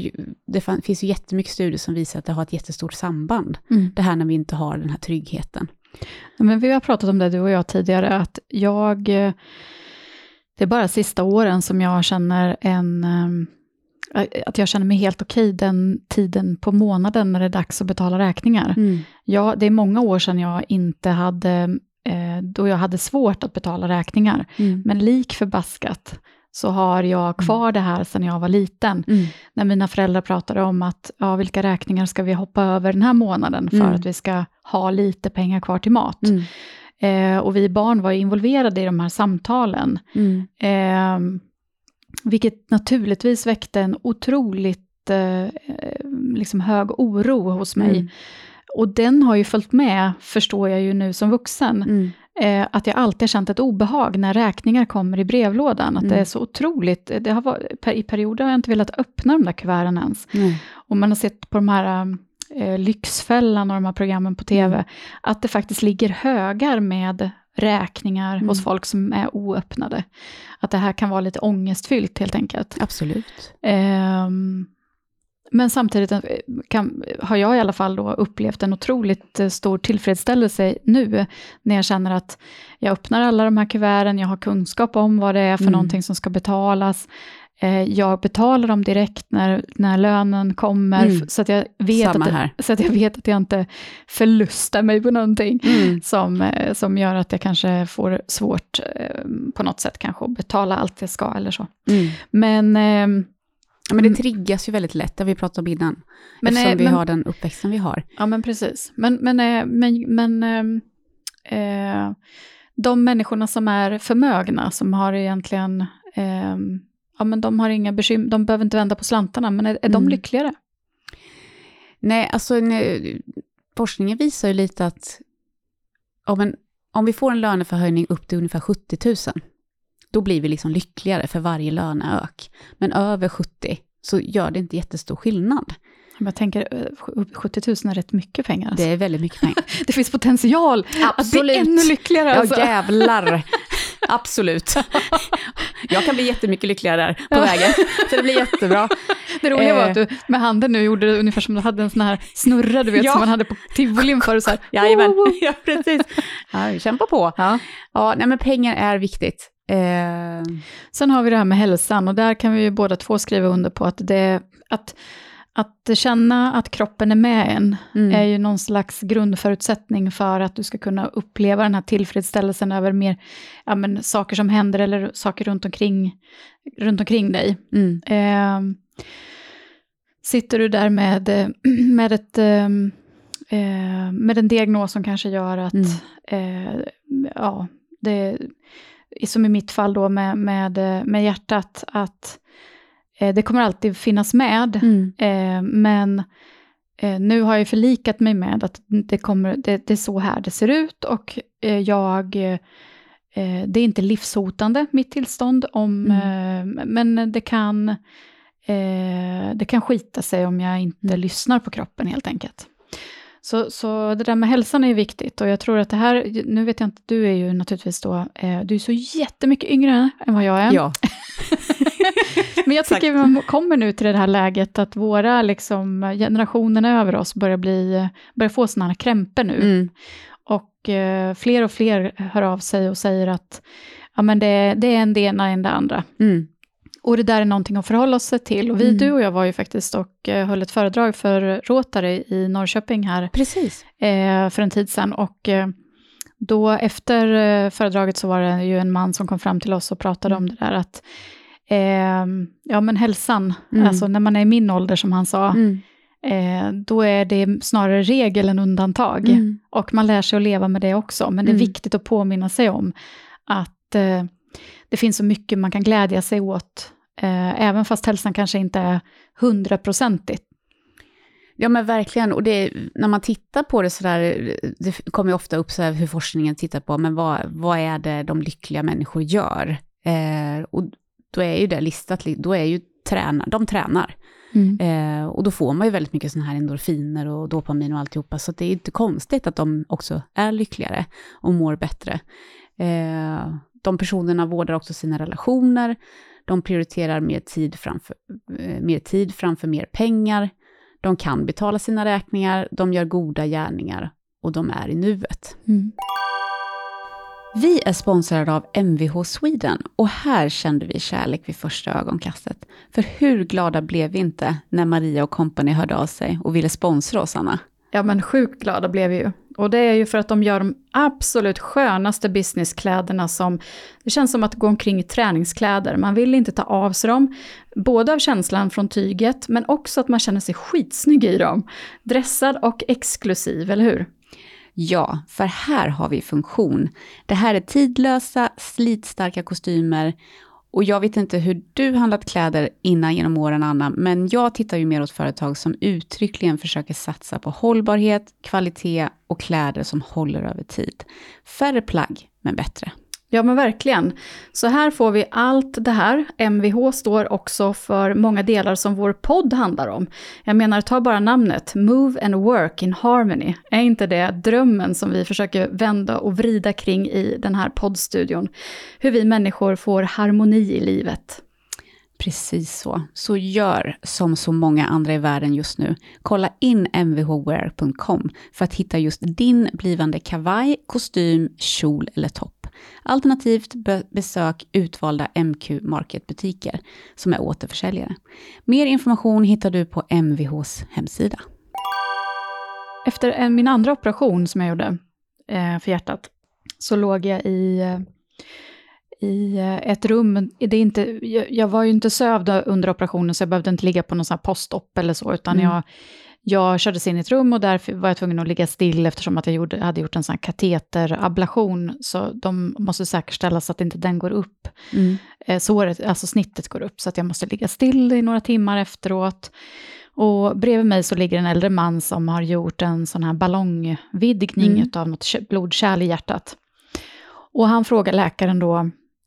det finns ju jättemycket studier som visar att det har ett jättestort samband, Mm. det här när vi inte har den här tryggheten. Men vi har pratat om det, du och jag, tidigare, att jag... eh, Det är bara sista åren som jag känner en... eh, Att jag känner mig helt okej den tiden på månaden när det är dags att betala räkningar. Ja, det är många år sedan jag inte hade... eh, Då jag hade svårt att betala räkningar. Mm. Men lik förbaskat så har jag kvar det här sedan jag var liten. Mm. När mina föräldrar pratade om att, ja, vilka räkningar ska vi hoppa över den här månaden för Mm. att vi ska ha lite pengar kvar till mat. Mm. Eh, och vi barn var involverade i de här samtalen. Mm. Eh, vilket naturligtvis väckte en otroligt eh, liksom hög oro hos mig. Mm. Och den har ju följt med, förstår jag ju nu som vuxen, Mm. Eh, att jag alltid känt ett obehag när räkningar kommer i brevlådan. Att det Mm. är så otroligt, det har varit, i perioder har jag inte velat öppna de där kuverten ens. Nej. Och man har sett på de här eh, Lyxfällan och de här programmen på TV, Mm. att det faktiskt ligger högar med räkningar Mm. hos folk som är oöppnade. Att det här kan vara lite ångestfyllt helt enkelt. Absolut. Ehm, men samtidigt eh, kan, har jag i alla fall då upplevt en otroligt eh, stor tillfredsställelse nu, när jag känner att jag öppnar alla de här kuverten, jag har kunskap om vad det är för Mm. någonting som ska betalas, Eh, jag betalar dem direkt när, när lönen kommer, Mm. så, att jag vet Samma att, här. så att jag vet att jag inte förlustar mig på någonting Mm. som, som gör att jag kanske får svårt på något sätt kanske att betala allt jag ska eller så. Mm. Men ehm, men det Mm. triggas ju väldigt lätt, det vi pratat om innan. Men, eftersom eh, vi men- har den uppväxten vi har. Ja, men precis. Men, men, eh, men, men ehm, eh, de människorna som är förmögna, som har egentligen, ehm, ja men de har inga bekymmer, de behöver inte vända på slantarna, men är, är de Mm. lyckligare? Nej, alltså nej, forskningen visar ju lite att om, en, om vi får en löneförhöjning upp till ungefär 70 000, då blir vi liksom lyckligare för varje löneök. Men över 70 så gör det inte jättestor skillnad. Jag tänker, eh, 70 000 är rätt mycket pengar. Alltså. Det Det, är väldigt mycket pengar. finns potential att bli ännu lyckligare. Ja, Alltså. jävlar. Absolut. Jag kan bli jättemycket lyckligare där på vägen. Så det blir jättebra. Det roliga var Eh. att du med handen nu gjorde det ungefär som du hade en sån här snurra, du vet, Ja. som man hade på tivolin förr. Så här. Jajamän. Ja, precis. Ja, kämpa på. Ja. Ja, nej men pengar är viktigt. Eh, Sen har vi det här med hälsan och där kan vi ju båda två skriva under på att det, att, att känna att kroppen är med en mm. är ju någon slags grundförutsättning för att du ska kunna uppleva den här tillfredsställelsen över mer ja, men, saker som händer eller saker runt omkring, runt omkring dig. Mm. Eh, sitter du där med, med, ett, eh, eh, med en diagnos som kanske gör att, Mm. eh, ja, det, som i mitt fall då med, med, eh, med hjärtat, att eh, det kommer alltid finnas med, Mm. eh, men eh, nu har jag förlikat mig med att det, kommer, det, det är så här det ser ut och eh, jag eh, det är inte livshotande, mitt tillstånd, om, Mm. men det kan, det kan skita sig om jag inte Mm. lyssnar på kroppen helt enkelt. Så, så det där med hälsan är ju viktigt och jag tror att det här, nu vet jag inte, du är ju naturligtvis då, eh, du är så jättemycket yngre än vad jag är. Ja. Men jag tycker man kommer nu till det här läget att våra liksom, generationen över oss börjar, bli, börjar få sådana här krämpor nu. Mm. Och eh, fler och fler hör av sig och säger att ja, men det, det är en det ena än det andra. Mm. Och det där är någonting att förhålla sig till. Och vi, Mm. du och jag var ju faktiskt och eh, höll ett föredrag för Rotary i Norrköping här Precis. eh, för en tid sedan. Och eh, då efter föredraget så var det ju en man som kom fram till oss och pratade om det där att eh, ja men hälsan, Mm. alltså när man är i min ålder som han sa, Mm. eh, då är det snarare regel än undantag. Mm. Och man lär sig att leva med det också. Men det är Mm. viktigt att påminna sig om att eh, det finns så mycket man kan glädja sig åt. Eh, även fast hälsan kanske inte är hundraprocentigt. Ja men verkligen, och det, när man tittar på det sådär, det kommer ju ofta upp så hur forskningen tittar på, men vad, vad är det de lyckliga människor gör? Eh, och då är ju det listat, då är ju träna, de tränar. Eh, och då får man ju väldigt mycket sådana här endorfiner och dopamin och alltihopa, så det är inte konstigt att de också är lyckligare och mår bättre. Eh, de personerna vårdar också sina relationer, de prioriterar mer tid framför, eh, mer, tid framför mer pengar, de kan betala sina räkningar, de gör goda gärningar och de är i nuet. Mm. Vi är sponsrade av Mvh Sweden och här kände vi kärlek vid första ögonkastet. För hur glada blev vi inte när Maria och kompani hörde av sig och ville sponsra oss, Anna? Ja men sjukt glada blev vi ju. Och det är ju för att de gör de absolut skönaste businesskläderna som, det känns som att gå omkring i träningskläder. Man vill inte ta av sig dem, både av känslan från tyget, men också att man känner sig skitsnygg i dem. Dressad och exklusiv, eller hur? Ja, för här har vi funktion. Det här är tidlösa, slitstarka kostymer och jag vet inte hur du handlat kläder innan genom åren, Anna, men jag tittar ju mer åt företag som uttryckligen försöker satsa på hållbarhet, kvalitet och kläder som håller över tid. Färre plagg, men bättre. Ja men verkligen. Så här får vi allt det här. Mvh står också för många delar som vår podd handlar om. Jag menar, ta bara namnet, Move and Work in Harmony. Är inte det drömmen som vi försöker vända och vrida kring i den här poddstudion? Hur vi människor får harmoni i livet. Precis så. Så gör som så många andra i världen just nu. Kolla in mvhwear.com för att hitta just din blivande kavaj, kostym, kjol eller topp. Alternativt be besök utvalda MQ Market-butiker som är återförsäljare. Mer information hittar du på MVHs hemsida. Efter en, min andra operation som jag gjorde eh, för hjärtat, så låg jag i, eh, i eh, ett rum. Det är inte, jag, var ju inte sövd under operationen, så jag behövde inte ligga på någon sån här postop eller så, utan Mm. jag, jag kördes in i ett rum och där var jag tvungen att ligga still eftersom att jag gjorde, hade gjort en sån här kateterablation, så de måste säkerställa så att inte den går upp. Eh, såret, alltså snittet går upp, så att jag måste ligga still i några timmar efteråt. Och bredvid mig så ligger en äldre man som har gjort en sån här ballongvidgning Mm. utav något kä- blodkärl i hjärtat. Och han frågar läkaren då,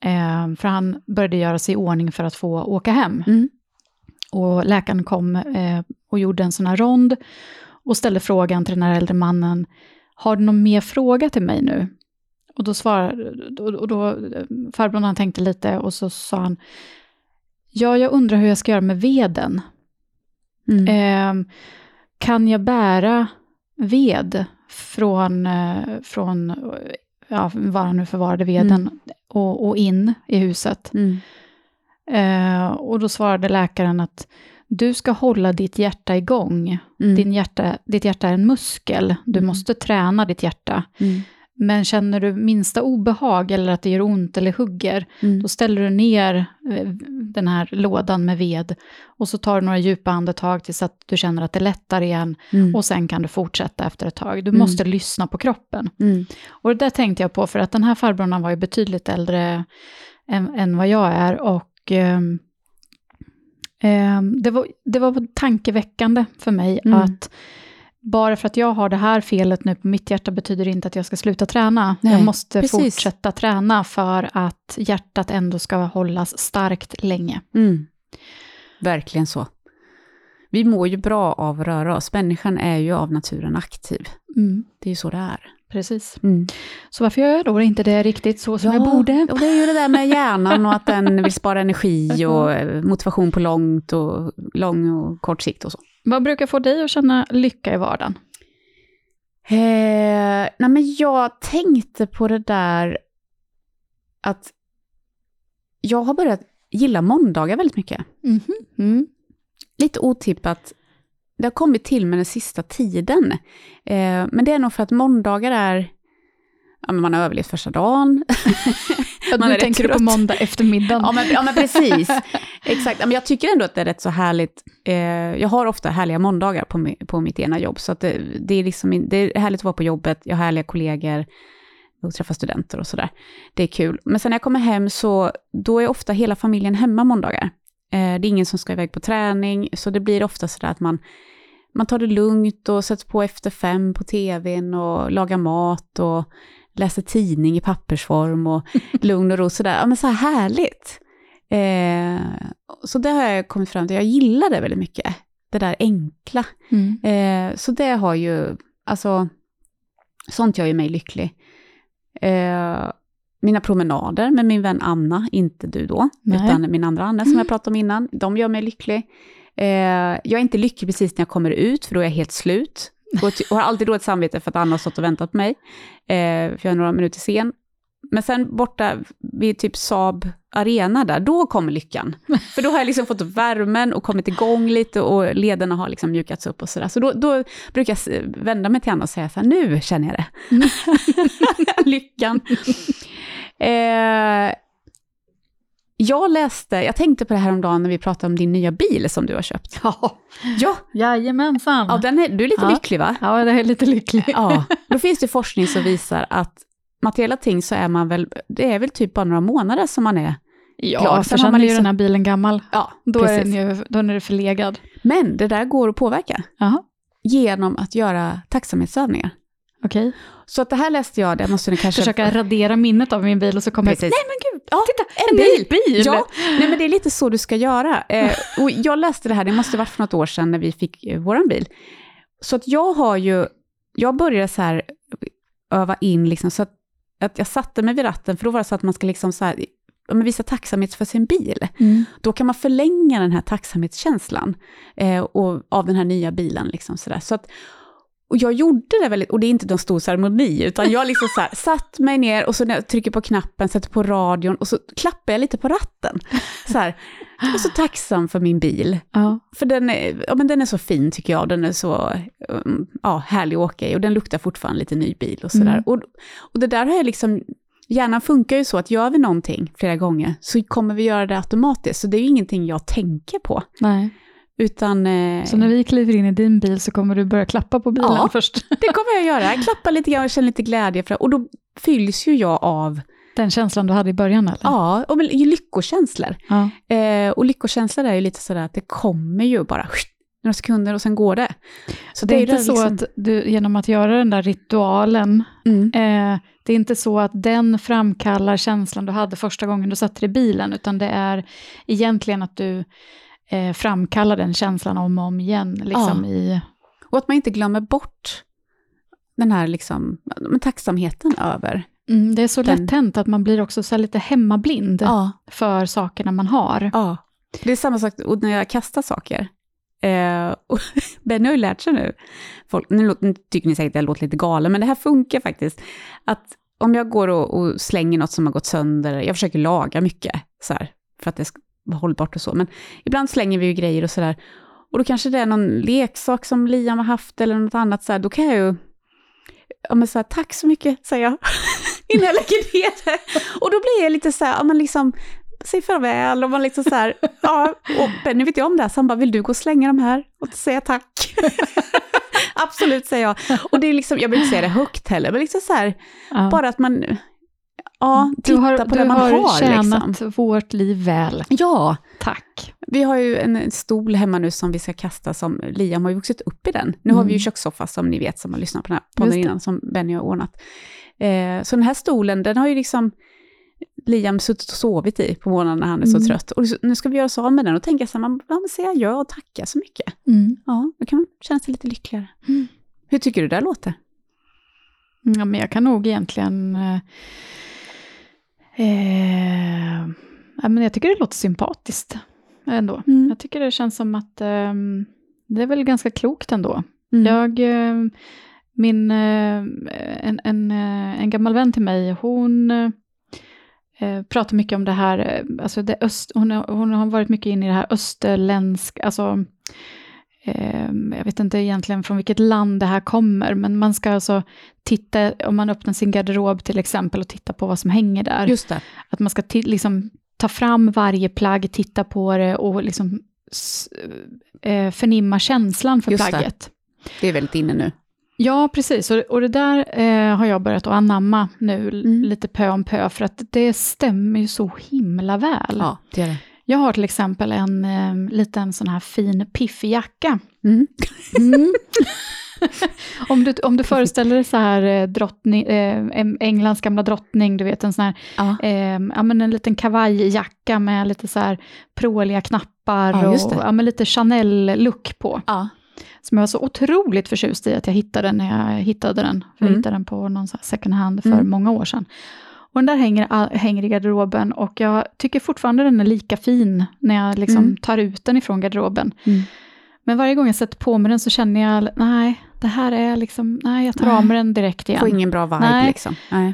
eh, för han började göra sig i ordning för att få åka hem. Mm. Och läkaren kom eh, och gjorde en sån här rond och ställde frågan till den här äldre mannen, har du någon mer fråga till mig nu? Och då svarade, och då, farbrorn han tänkte lite och så sa han, ja jag undrar hur jag ska göra med veden. Mm. Eh, kan jag bära ved från, eh, från ja, var han nu förvarade veden och, och in i huset? Mm. Eh, och då svarade läkaren att du ska hålla ditt hjärta igång. Mm. Din hjärta, ditt hjärta är en muskel, du Mm. måste träna ditt hjärta. Mm. Men känner du minsta obehag eller att det gör ont eller hugger, Mm. då ställer du ner eh, den här lådan med ved och så tar du några djupa andetag tills att du känner att det lättar igen Mm. och sen kan du fortsätta efter ett tag. Du Mm. måste lyssna på kroppen. Mm. Och det där tänkte jag på för att den här farbrorn var ju betydligt äldre än, än vad jag är och ehm, det, var, det var tankeväckande för mig Mm. att bara för att jag har det här felet nu på mitt hjärta betyder det inte att jag ska sluta träna. Nej, jag måste precis. fortsätta träna för att hjärtat ändå ska hållas starkt länge. Mm. Verkligen så. Vi mår ju bra av att röra oss. Människan är ju av naturen aktiv. Mm, Det är ju så det är. Precis. Mm. Så varför gör jag då inte det riktigt så som jag borde? och det är ju det där med hjärnan och att den vill spara energi och eh, motivation på långt och lång och kort sikt och så. Vad brukar få dig att känna lycka i vardagen? Eh, nej men jag tänkte på det där att jag har börjat gilla måndagar väldigt mycket. Mhm. Mm. Lite otippat. Det har kommit till med den sista tiden. Eh, men det är nog för att måndagar är... Ja, men man har överlevt första dagen. Man nu tänker du på måndag eftermiddagen. Ja men, ja, men precis. Exakt. Ja, Men jag tycker ändå att det är rätt så härligt. Eh, jag har ofta härliga måndagar på, på mitt ena jobb. Så det, det, är liksom, det är härligt att vara på jobbet. Jag har härliga kollegor och träffa studenter och sådär. Det är kul. Men sen när jag kommer hem så då är ofta hela familjen hemma måndagar. Eh, det är ingen som ska iväg på träning. Så det blir ofta sådär att man, man tar det lugnt och sätter på efter fem på tvn och lagar mat och läser tidning i pappersform och lugn och ro sådär. Ja men så här härligt. Eh, så det har jag kommit fram till, jag gillar det väldigt mycket. Det där enkla. Mm. Eh, så det har ju, alltså, sånt gör ju mig lycklig. Eh, mina promenader med min vän Anna, inte du då, Nej. utan min andra Anna som jag pratade om innan, de gör mig lycklig. Eh, jag är inte lycklig precis när jag kommer ut, för då är jag helt slut. Och, och har alltid då ett samvete för att Anna har stått och väntat på mig, eh, för jag är några minuter sen. Men sen borta vid typ Saab Arena där, då kommer lyckan. För då har jag liksom fått upp värmen och kommit igång lite och lederna har liksom mjukats upp och sådär. Så då, då brukar jag vända mig till Anna och säga så här, nu känner jag det. lyckan. Eh, jag läste, jag tänkte på det här om dagen när vi pratade om din nya bil som du har köpt. Ja, Ja, jajamensan. ja den är, du är lite Ja. lycklig va? Ja, det är lite lycklig. Ja, då finns det forskning som visar att materiella ting så är man väl, det är väl typ bara några månader som man är Ja, Klart, för sen sen man är ju liksom- den här bilen gammal. Ja, Då är, den ju, då är den förlegad. Men det där går att påverka Jaha, genom att göra tacksamhetsövningar. Okej. Så att det här läste jag, det måste ni kanske... Försöka radera minnet av min bil och så kommer jag. Nej men gud, Ja, titta, en en bil. bil! Ja, nej men det är lite så du ska göra. Eh, och jag läste det här, det måste ha varit för något år sedan när vi fick eh, våran bil. Så att jag har ju, jag började så här öva in liksom så att, att jag satte mig vid ratten, för då var det så att man ska liksom så här, men visa tacksamhet för sin bil. Mm. Då kan man förlänga den här tacksamhetskänslan eh, och, av den här nya bilen. Liksom sådär. Så att, och jag gjorde det väldigt, och det är inte någon stor ceremoni, utan jag liksom så här, satt mig ner och så när jag trycker på knappen, sätter på radion och så klappar jag lite på ratten. Så här. Är så tacksam för min bil. Ja. För den är, ja, men den är så fin tycker jag, den är så um, ja, härlig att åka i och den luktar fortfarande lite ny bil och sådär. Mm. Och, och det där har jag liksom, hjärnan funkar ju så att gör vi någonting flera gånger så kommer vi göra det automatiskt. Så det är ju ingenting jag tänker på. Nej. Utan eh, Så när vi kliver in i din bil så kommer du börja klappa på bilen Ja. först. det kommer jag göra. Jag klappar lite grann och känner lite glädje för det. Och då fylls ju jag av, Den känslan du hade i början eller? ja, och lyckokänslor. Ja. Eh, och lyckokänslor är ju lite sådär att det kommer ju bara några sekunder och sen går det. Så Det är ju inte det så liksom- att du genom att göra den där ritualen, Mm. eh, det är inte så att den framkallar känslan du hade första gången du satte dig i bilen, utan det är egentligen att du eh, framkallar den känslan om och om igen. Liksom i, Och att man inte glömmer bort den här liksom, tacksamheten över. mm, det är så Den- lätt hänt att man blir också så lite hemmablind Ja. för sakerna man har. ja. Det är samma sak när jag kastar saker. Eh, Benny har ju lärt sig nu, folk, nu, låter, nu tycker ni säkert att jag låter lite galen, men det här funkar faktiskt. Att om jag går och, och slänger något som har gått sönder, jag försöker laga mycket så här, för att det hållbart och så, men ibland slänger vi ju grejer och sådär. Och då kanske det är någon leksak som Liam har haft eller något annat, så här, då kan jag ju ja, men så här, tack så mycket, säger jag, innan jag lägger ner det. Och då blir jag lite så här, ja, men liksom, säg farväl och man liksom så här, ja, och Benny vet jag om det här, så han bara, vill du gå och slänga de här och säga tack? Absolut, säger jag. Och det är liksom, jag vill inte säga det högt heller, men liksom så här, Ja. bara att man, ja, du titta har, på du det man har har. tjänat Liksom. vårt liv väl. Ja, Tack. vi har ju en, stol hemma nu som vi ska kasta, som Liam har ju vuxit upp i den. Nu har vi ju Mm. kökssoffa som ni vet, som har lyssnat på den här podden innan, som Benny har ordnat. Eh, så den här stolen, den har ju liksom, Liam suttit och sovit i på morgonen när han är så Mm. trött. Och nu ska vi göra oss av med den. Och tänka så här, man, men säga ja och tacka så mycket. Mm. Ja, då kan man känna sig lite lyckligare. Mm. Hur tycker du det där låter? Ja, men jag kan nog egentligen... Eh, eh, ja, men jag tycker det låter sympatiskt ändå. Mm. Jag tycker det känns som att eh, det är väl ganska klokt ändå. Mm. Jag, eh, min, en, en, eh, en gammal vän till mig, hon eh, pratar mycket om det här, eh, alltså det öst, hon, hon har varit mycket inne i det här österländska, alltså jag vet inte egentligen från vilket land det här kommer, men man ska alltså titta, om man öppnar sin garderob till exempel och titta på vad som hänger där, Just det. att man ska liksom ta fram varje plagg, titta på det och liksom eh, förnimma känslan för Just det. plagget. Det är väldigt inne nu. Ja, precis. Och, och det där eh, har jag börjat att anamma nu, Mm. lite pö om pö, för att det stämmer ju så himla väl. Ja, det är det. Jag har till exempel en eh, liten sån här fin piffjacka. Mm. Mm. om, du, om du föreställer dig så här eh, drottning, eh, Englands gamla drottning, du vet en sån här, Ja. eh, ja men en liten kavajjacka med lite så här pråliga knappar Ja, och ja, men lite Chanel-look på. ja. Som jag var så otroligt förtjust i att jag hittade den när jag hittade den. För Jag Mm. hittade den på någon så second hand för Mm. många år sedan. Och den där hänger, all- hänger i garderoben och jag tycker fortfarande den är lika fin när jag liksom Mm. tar ut den ifrån garderoben. Mm. Men varje gång jag sätter på mig den så känner jag, nej, det här är liksom, nej, jag tar Nej. av mig den direkt igen. Får ingen bra vibe Nej. liksom. Nej.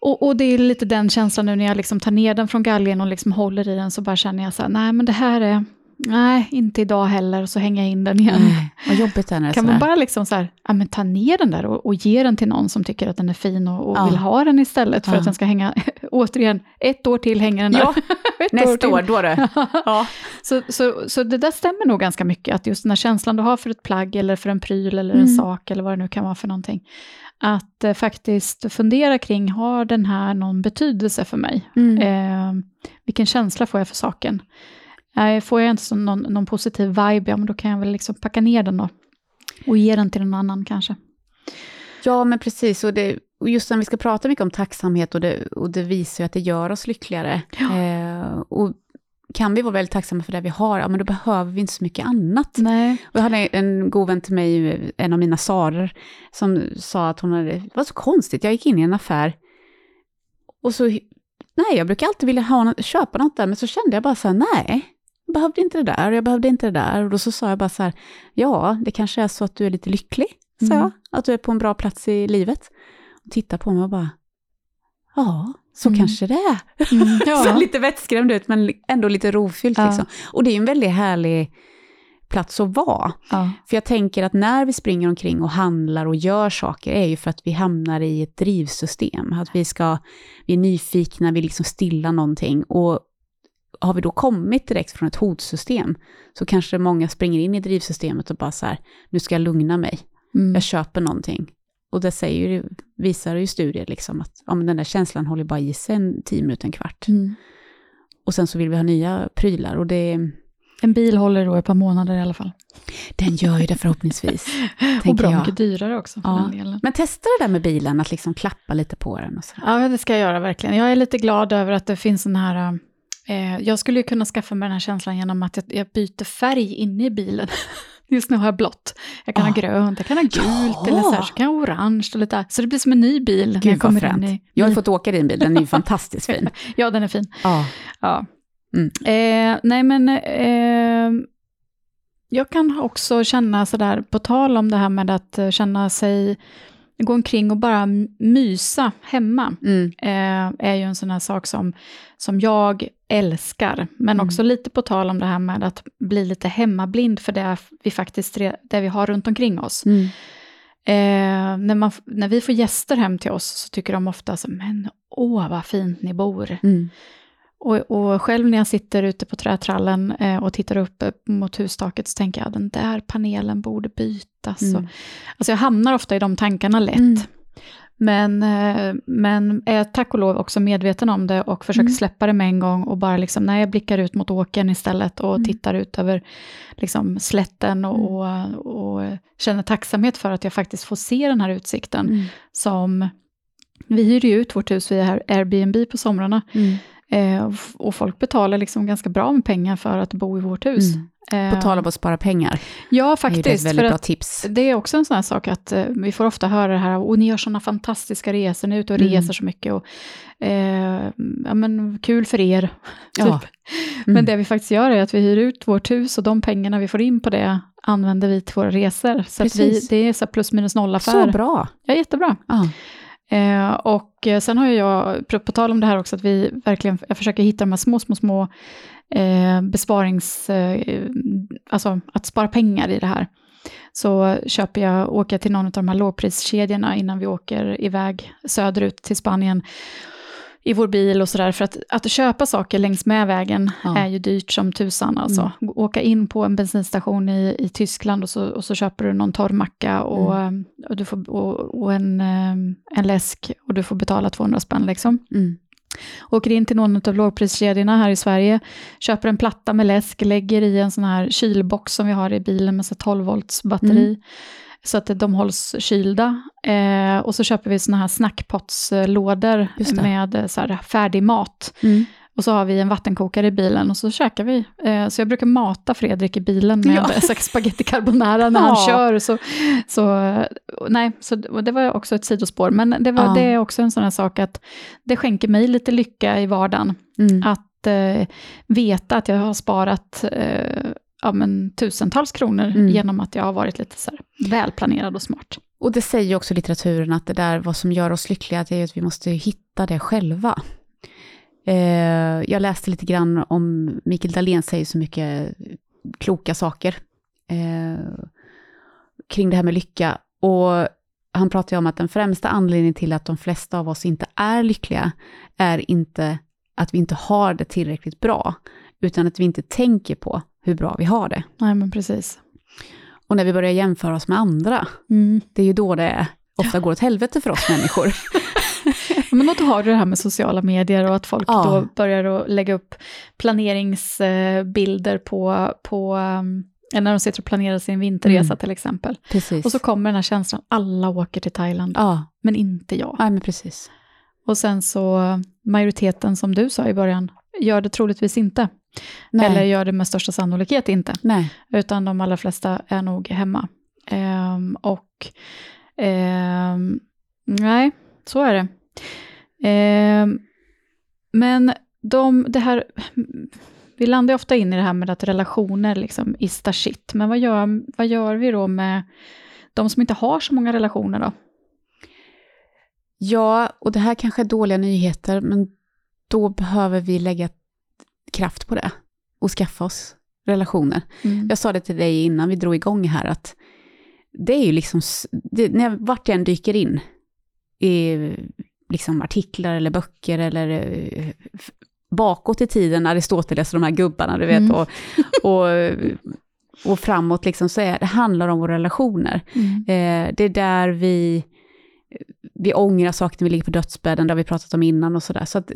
Och, och det är lite den känslan nu när jag liksom tar ner den från galgen och liksom håller i den så bara känner jag så här, nej men det här är, nej inte idag heller, och så hänger jag in den igen. Nej. Vad jobbigt det är när det Kan man bara liksom så här, ja, men ta ner den där och, och ge den till någon som tycker att den är fin och, och Ja. vill ha den istället för Ja. att den ska hänga, återigen, ett år till hänger den där. Ja, nästa till. år, då det. Ja. så, så, så det där stämmer nog ganska mycket, att just den här känslan du har för ett plagg eller för en pryl eller en Mm. sak eller vad det nu kan vara för någonting. Att eh, faktiskt fundera kring, har den här någon betydelse för mig? Mm. Eh, vilken känsla får jag för saken? Eh, får jag inte någon, någon positiv vibe, ja men då kan jag väl liksom packa ner den då. Och ge den till någon annan kanske. Ja, men precis. Och, det, och just när vi ska prata mycket om tacksamhet och det, och det visar ju att det gör oss lyckligare. Ja. Eh, och kan vi vara väldigt tacksamma för det vi har, ja men då behöver vi inte så mycket annat. Nej. Och jag hade en god vän till mig, en av mina sarer, som sa att hon hade, det var så konstigt, jag gick in i en affär och så, nej jag brukar alltid vilja ha, köpa något där, men så kände jag bara så här, nej, behövde inte det där, och jag behövde inte det där. Och då så sa jag bara så här, ja, det kanske är så att du är lite lycklig, sa Mm. jag, att du är på en bra plats i livet. Och tittade på mig och bara, ja, så Mm. kanske det är. Mm, Så ja. lite vettskrämd ut, men ändå lite rofyllt Ja. liksom. Och det är en väldigt härlig plats att vara. ja. För jag tänker att när vi springer omkring och handlar och gör saker är ju för att vi hamnar i ett drivsystem. Att vi ska, vi är nyfikna, vi liksom stillar någonting. Och har vi då kommit direkt från ett hotsystem så kanske många springer in i drivsystemet och bara så här, nu ska jag lugna mig, Mm. jag köper någonting. Och det säger ju, visar ju studier liksom att ja, men den där känslan håller bara i sig en tio minuter, en kvart. Mm. Och sen så vill vi ha nya prylar och det, En bil håller då ett par månader i alla fall. den gör ju det förhoppningsvis. och bra jag. mycket dyrare också för Ja. den delen. Men testa det där med bilen, att liksom klappa lite på den och så. Ja, det ska jag göra verkligen. Jag är lite glad över att det finns den här... Eh, jag skulle ju kunna skaffa mig den här känslan genom att jag, jag byter färg inne i bilen. Just nu har jag blått. Jag kan Ah. ha grönt, jag kan ha gult Ja. eller så, här, så kan jag ha orange och lite Så det blir som en ny bil när Gud jag vad kommer fränt. in i... Jag har fått åka din bil, den är ju fantastiskt fin. Ja, den är fin. Ja. Ja. Mm. Eh, nej, men eh, jag kan också känna sådär, på tal om det här med att eh, känna sig, gå omkring och bara mysa hemma, Mm. eh, är ju en sån här sak som, som jag älskar. Men Mm. också lite på tal om det här med att bli lite hemmablind för det vi faktiskt det vi har runt omkring oss. Mm. Eh, när, man, när vi får gäster hem till oss så tycker de ofta så, men åh vad fint ni bor. Mm. Och, och själv när jag sitter ute på trätrallen eh, och tittar upp eh, mot hustaket så tänker jag, den där panelen borde bytas. Mm. Och, alltså jag hamnar ofta i de tankarna lätt. Mm. Men, eh, men är tack och lov också medveten om det och försöker Mm. släppa det med en gång och bara liksom, när jag blickar ut mot åkern istället och Mm. tittar ut över liksom, slätten och, och, och känner tacksamhet för att jag faktiskt får se den här utsikten Mm. som Vi hyr ju ut vårt hus via Airbnb på somrarna. Mm. Eh, och folk betalar liksom ganska bra med pengar för att bo i vårt hus. Mm. Eh, På tal om att spara pengar, Ja, det är ett faktiskt. väldigt bra tips. det är också en sån här sak att eh, vi får ofta höra det här, och ni gör såna fantastiska resor, ni är ute och Mm. reser så mycket. Och, eh, ja, men kul för er. Ja. typ. Mm. Men det vi faktiskt gör är att vi hyr ut vårt hus och de pengarna vi får in på det använder vi till våra resor. Så vi, det är så plus minus noll affär. Så bra. Ja, jättebra. Ja. Eh, och eh, sen har ju jag, på, på tal om det här också, att vi verkligen, jag försöker hitta de här små, små, små eh, besparings, eh, alltså att spara pengar i det här. Så köper jag, åker jag till någon av de här lågpriskedjorna innan vi åker iväg söderut till Spanien i vår bil och sådär. För att, att köpa saker längs med vägen Ja. är ju dyrt som tusan alltså. Åka in på en bensinstation i, i Tyskland och så, och så köper du någon torr macka och, och, du får, och, och en, eh, en läsk och du får betala 200 spänn liksom. Mm. Åker in till någon av lågpriskedjorna här i Sverige, köper en platta med läsk, lägger i en sån här kylbox som vi har i bilen med så 12 volts batteri. Så att de hålls kylda. Eh, och så köper vi såna här det. med eh, så här färdig mat. Mm. Och så har vi en vattenkokare i bilen och så käkar vi. Eh, så jag brukar mata Fredrik i bilen med Ja. ja. spaghetti carbonara när Ja. han kör. Så, så, nej, så det var också ett sidospår. Men det, var, Ja. det är också en sån här sak att det skänker mig lite lycka i vardagen. Mm. Att eh, veta att jag har sparat eh, ja, men, tusentals kronor Mm. genom att jag har varit lite så här välplanerad och smart. Och det säger ju också litteraturen att det där, vad som gör oss lyckliga, det är ju att vi måste hitta det själva. Eh, jag läste lite grann om, Mikael Dahlén säger så mycket kloka saker eh, kring det här med lycka. Och han pratar ju om att den främsta anledningen till att de flesta av oss inte är lyckliga är inte att vi inte har det tillräckligt bra, utan att vi inte tänker på hur bra vi har det. Nej, men precis. Och när vi börjar jämföra oss med andra, Mm. det är ju då det ofta går åt helvete för oss människor. Men då har du det här med sociala medier och att folk Ja. då börjar att lägga upp planeringsbilder på, på um, när de sitter och planerar sin vinterresa Mm. till exempel. Precis. Och så kommer den här känslan, alla åker till Thailand, ja, men inte jag. nej men precis. Och sen så, majoriteten som du sa i början, gör det troligtvis inte. Nej, Eller gör det med största sannolikhet inte. nej. Utan de allra flesta är nog hemma. Ehm, och ehm, nej, så är det. Ehm, men de, det här, vi landar ofta in i det här med att relationer liksom is the shit. Men vad gör, vad gör vi då med de som inte har så många relationer då? Ja, och det här kanske är dåliga nyheter, men då behöver vi lägga kraft på det och skaffa oss relationer. Mm. Jag sa det till dig innan vi drog igång här, att det är ju liksom, det, när jag, vart jag än dyker in i liksom artiklar eller böcker eller eh, bakåt i tiden, Aristoteles och de här gubbarna, du vet, Mm. och, och, och framåt, liksom, så är det handlar om våra relationer. Mm. Eh, det är där vi, vi ångrar saker när vi ligger på dödsbädden, det har vi pratat om innan och sådär. Så att,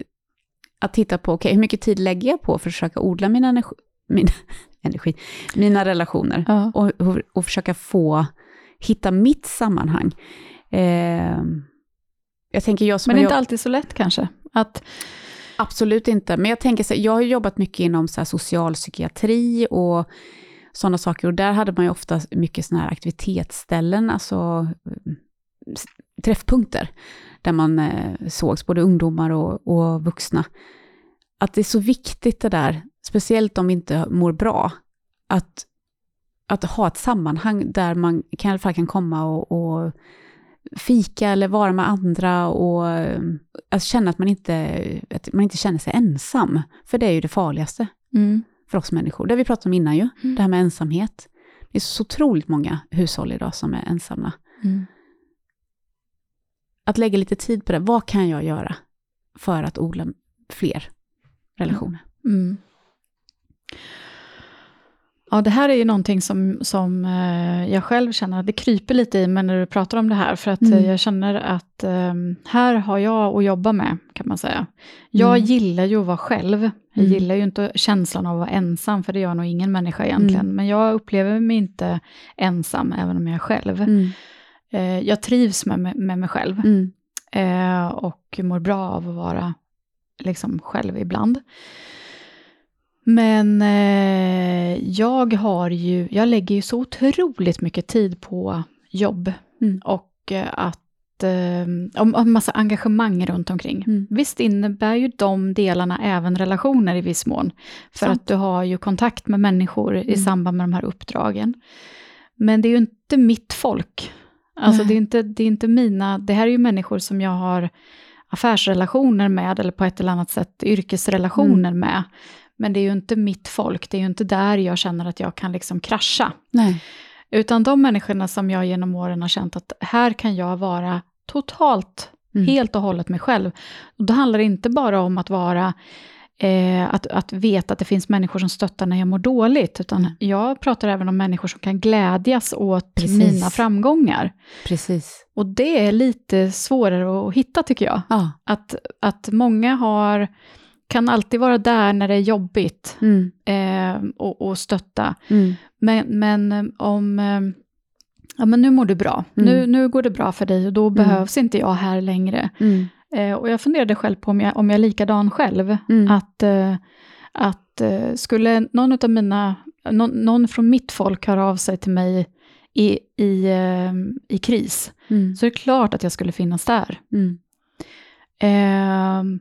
att titta på, okej, hur mycket tid lägger jag på för att försöka odla min energi, min, energi, mina relationer? Ja. Och, och, och försöka få, hitta mitt sammanhang. Eh, jag tänker jag som Men det är inte alltid så lätt kanske. Att, Absolut inte, men jag tänker så här, jag har jobbat mycket inom så här socialpsykiatri och sådana saker, och där hade man ju ofta mycket sådana här aktivitetsställen, alltså träffpunkter, där man eh, sågs, både ungdomar och, och vuxna. Att det är så viktigt det där, speciellt om vi inte mår bra, att, att ha ett sammanhang där man kan, i alla fall kan komma och, och fika eller vara med andra och att känna att man, inte, att man inte känner sig ensam. För det är ju det farligaste mm. för oss människor. Det har vi pratat om innan ju, Mm. det här med ensamhet. Det är så otroligt många hushåll idag som är ensamma. Mm. Att lägga lite tid på det, vad kan jag göra för att odla fler relationer? Mm. Ja, det här är ju någonting som, som eh, jag själv känner att det kryper lite i mig när du pratar om det här, för att Mm. eh, jag känner att eh, här har jag att jobba med, kan man säga. Jag Mm. gillar ju att vara själv. Jag Mm. gillar ju inte känslan av att vara ensam, för det gör nog ingen människa egentligen. Mm. Men jag upplever mig inte ensam, även om jag är själv. Eh, jag trivs med, med, mig själv. Mm. eh, och mår bra av att vara liksom själv ibland. Men eh, jag har ju, jag lägger ju så otroligt mycket tid på jobb Mm. och eh, att eh, och en massa engagemang runt omkring. Mm. Visst innebär ju de delarna även relationer i viss mån, för Sant. att du har ju kontakt med människor i Mm. samband med de här uppdragen. Men det är ju inte mitt folk. Alltså Nej. det är, inte, det är inte mina, det här är ju människor som jag har affärsrelationer med, eller på ett eller annat sätt yrkesrelationer Mm. med. Men det är ju inte mitt folk, det är ju inte där jag känner att jag kan liksom krascha. Nej. Utan de människorna som jag genom åren har känt att här kan jag vara totalt, Mm. helt och hållet mig själv. Och då handlar det inte bara om att vara Eh, att, att veta att det finns människor som stöttar när jag mår dåligt, utan Mm. jag pratar även om människor som kan glädjas åt Precis. mina framgångar. Precis. Och det är lite svårare att hitta tycker jag. Ja. Att, att många har, kan alltid vara där när det är jobbigt Mm. eh, och, och stötta. Mm. Men, men eh, om, eh, ja men nu mår du bra, Mm. nu, nu går det bra för dig och då behövs inte jag här längre. Eh, och jag funderade själv på om jag, om jag är likadan själv. Mm. Att, eh, att eh, skulle någon av mina, någon, någon från mitt folk höra av sig till mig i, i, eh, i kris, Mm. så är det klart att jag skulle finnas där. Mm. Ehm,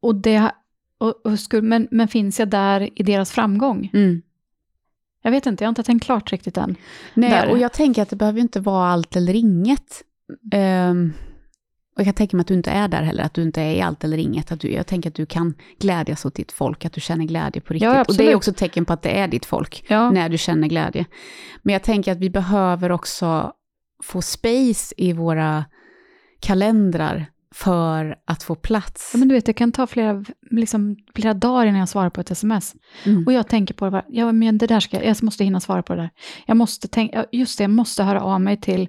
och det, och, och skulle, men, men finns jag där i deras framgång? Mm. Jag vet inte, jag har inte tänkt klart riktigt än. Nej, Där. och jag tänker att det behöver inte vara allt eller inget. Ehm, och jag kan tänka mig att du inte är där heller, att du inte är i allt eller inget. Att du, jag tänker att du kan glädjas åt ditt folk, att du känner glädje på riktigt. och det är också ett tecken på att det är ditt folk, Ja, när du känner glädje. Men jag tänker att vi behöver också få space i våra kalendrar för att få plats. Ja, men du vet, det kan ta flera, liksom, flera dagar innan jag svarar på ett sms. Mm. Och jag tänker på det, ja men det där ska jag, måste hinna svara på det där. Jag måste tänka, ja, just det, jag måste höra av mig till,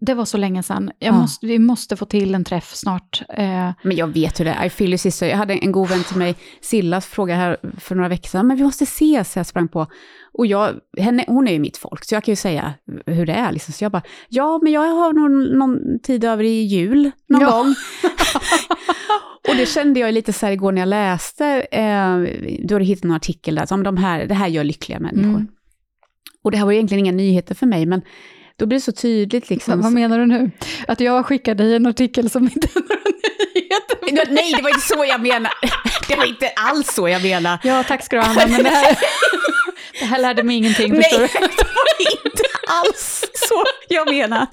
det var så länge sedan, Ja. måste, vi måste få till en träff snart. Eh, Men jag vet hur det är, you sister. Jag hade en god vän till mig, Silla, frågade här för några veckor sedan, men vi måste ses, jag sprang på. Och jag, henne, hon är ju mitt folk, så jag kan ju säga hur det är. Liksom. Så jag bara, ja men jag har någon, någon tid över i jul, någon Ja. gång. och det kände jag lite så här igår när jag läste, eh, du hade hittat en artikel där, som de här, det här gör lyckliga människor. Mm. Och det här var egentligen inga nyheter för mig, men då blir det så tydligt liksom. vad, vad menar du nu? Att jag skickar dig en artikel som inte är några nyheter? Nej, det var inte så jag menar. Det var inte alls så jag menar. Ja, tack ska du ha, men det här, det här lärde mig ingenting, Nej, förstår det du? var inte alls så jag menar.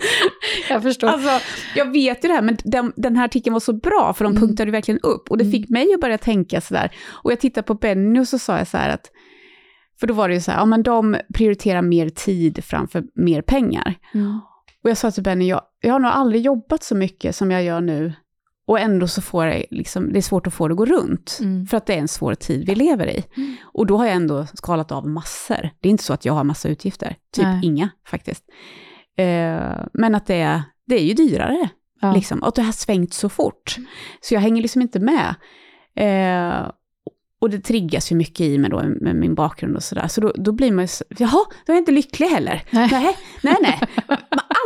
Jag förstår. Alltså, jag vet ju det här, men den, den här artikeln var så bra, för de Mm. punktade verkligen upp. Och det fick mig att börja tänka sådär. Och jag tittade på Benny och så sa jag så här att, för då var det ju så här, ja men de prioriterar mer tid framför mer pengar. Mm. Och jag sa till Benny, jag, jag har nog aldrig jobbat så mycket som jag gör nu. Och ändå så får det, liksom, det är svårt att få det att gå runt. Mm. För att det är en svår tid vi lever i. Mm. Och då har jag ändå skalat av massor. Det är inte så att jag har massa utgifter. Typ Nej. inga faktiskt. Eh, men att det är, det är ju dyrare. Ja. Liksom, och att det har svängt så fort. Så jag hänger liksom inte med. Eh, och det triggas ju mycket i mig då med min bakgrund och sådär. Så då, då blir man ju, så- jaha, då är jag inte lycklig heller. Nej. Nej, nej, nej. Man,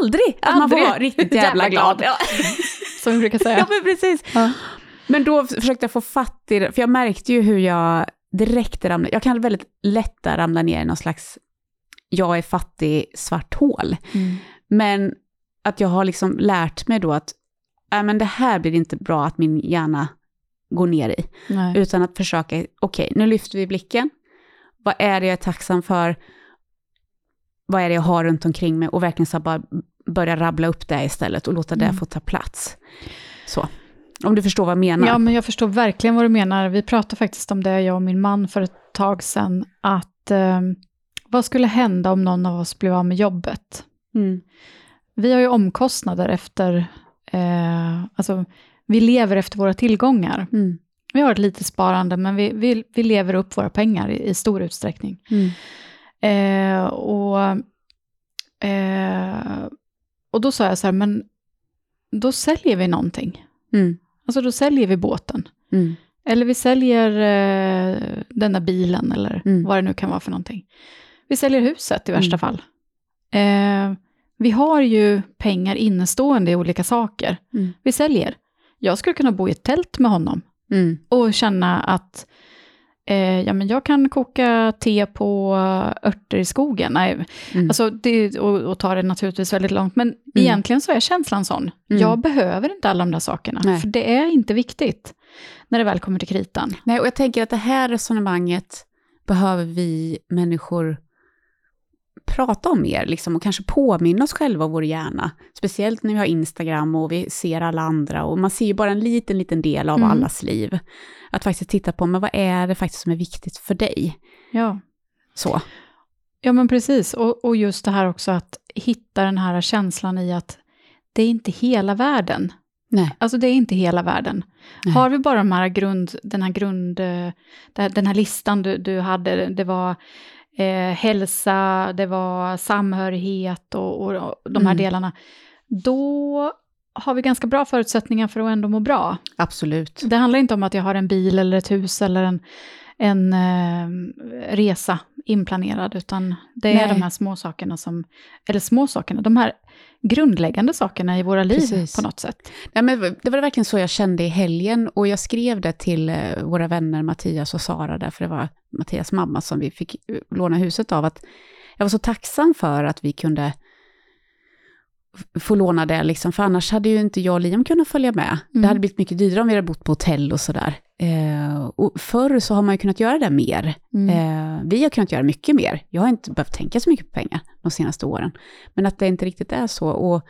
aldrig att man får vara riktigt jävla, glad. glad. Som vi brukar säga. ja, men precis. Ja. Men då försökte jag få fatt i det, för jag märkte ju hur jag direkt ramlade, jag kan väldigt lätt ramla ner i någon slags, jag är fattig, svart hål. Mm. Men att jag har liksom lärt mig då att, äh, men det här blir inte bra att min hjärna går ner i. Nej. Utan att försöka, okej, nu lyfter vi blicken. Vad är det jag är tacksam för? Vad är det jag har runt omkring mig? Och verkligen så bara börja rabbla upp det istället och låta det Mm. få ta plats. Så, om du förstår vad jag menar. Ja, men jag förstår verkligen vad du menar. Vi pratade faktiskt om det, jag och min man, för ett tag sedan. Att eh, vad skulle hända om någon av oss blev av med jobbet? Mm. Vi har ju omkostnader efter, eh, alltså vi lever efter våra tillgångar. Mm. Vi har ett litet sparande, men vi, vi, vi lever upp våra pengar i, i stor utsträckning. Mm. Eh, och, eh, och då sa jag så här, men då säljer vi någonting. Mm. Alltså då säljer vi båten. Mm. Eller vi säljer eh, denna bilen eller Mm. vad det nu kan vara för någonting. Vi säljer huset i värsta Mm. fall. Eh, Vi har ju pengar innestående i olika saker. Mm. Vi säljer. Jag skulle kunna bo i ett tält med honom Mm. och känna att eh, ja, men jag kan koka te på örter i skogen. Nej, Mm. alltså det, och, och ta det naturligtvis väldigt långt, men egentligen så är känslan sån. Mm. Jag behöver inte alla de där sakerna, Nej. för det är inte viktigt när det väl kommer till kritan. Nej, och jag tänker att det här resonemanget behöver vi människor prata om mer, liksom, och kanske påminna oss själva och vår hjärna. Speciellt när vi har Instagram och vi ser alla andra, och man ser ju bara en liten, liten del av Mm. allas liv. Att faktiskt titta på, men vad är det faktiskt som är viktigt för dig? Ja. Så. Ja, men precis. Och, och just det här också att hitta den här känslan i att det är inte hela världen. Nej. Alltså det är inte hela världen. Nej. Har vi bara de här grund, den här grund, eh, den här listan du, du hade, det var eh, hälsa, det var samhörighet och, och, och de här Mm. delarna, då har vi ganska bra förutsättningar för att ändå må bra. Absolut. Det handlar inte om att jag har en bil eller ett hus eller en, en eh, resa inplanerad, utan det är Nej. de här små sakerna som, eller små sakerna, de här grundläggande sakerna i våra liv Precis. på något sätt. Ja, men det var verkligen så jag kände i helgen och jag skrev det till eh, våra vänner Mattias och Sara, därför det var Mattias mamma som vi fick eh, låna huset av, att jag var så tacksam för att vi kunde få låna det, liksom, för annars hade ju inte jag och Liam kunnat följa med. Mm. Det hade blivit mycket dyrare om vi hade bott på hotell och sådär. Eh, och förr så har man ju kunnat göra det mer. Mm. Eh, vi har kunnat göra mycket mer. Jag har inte behövt tänka så mycket på pengar de senaste åren. Men att det inte riktigt är så. Och,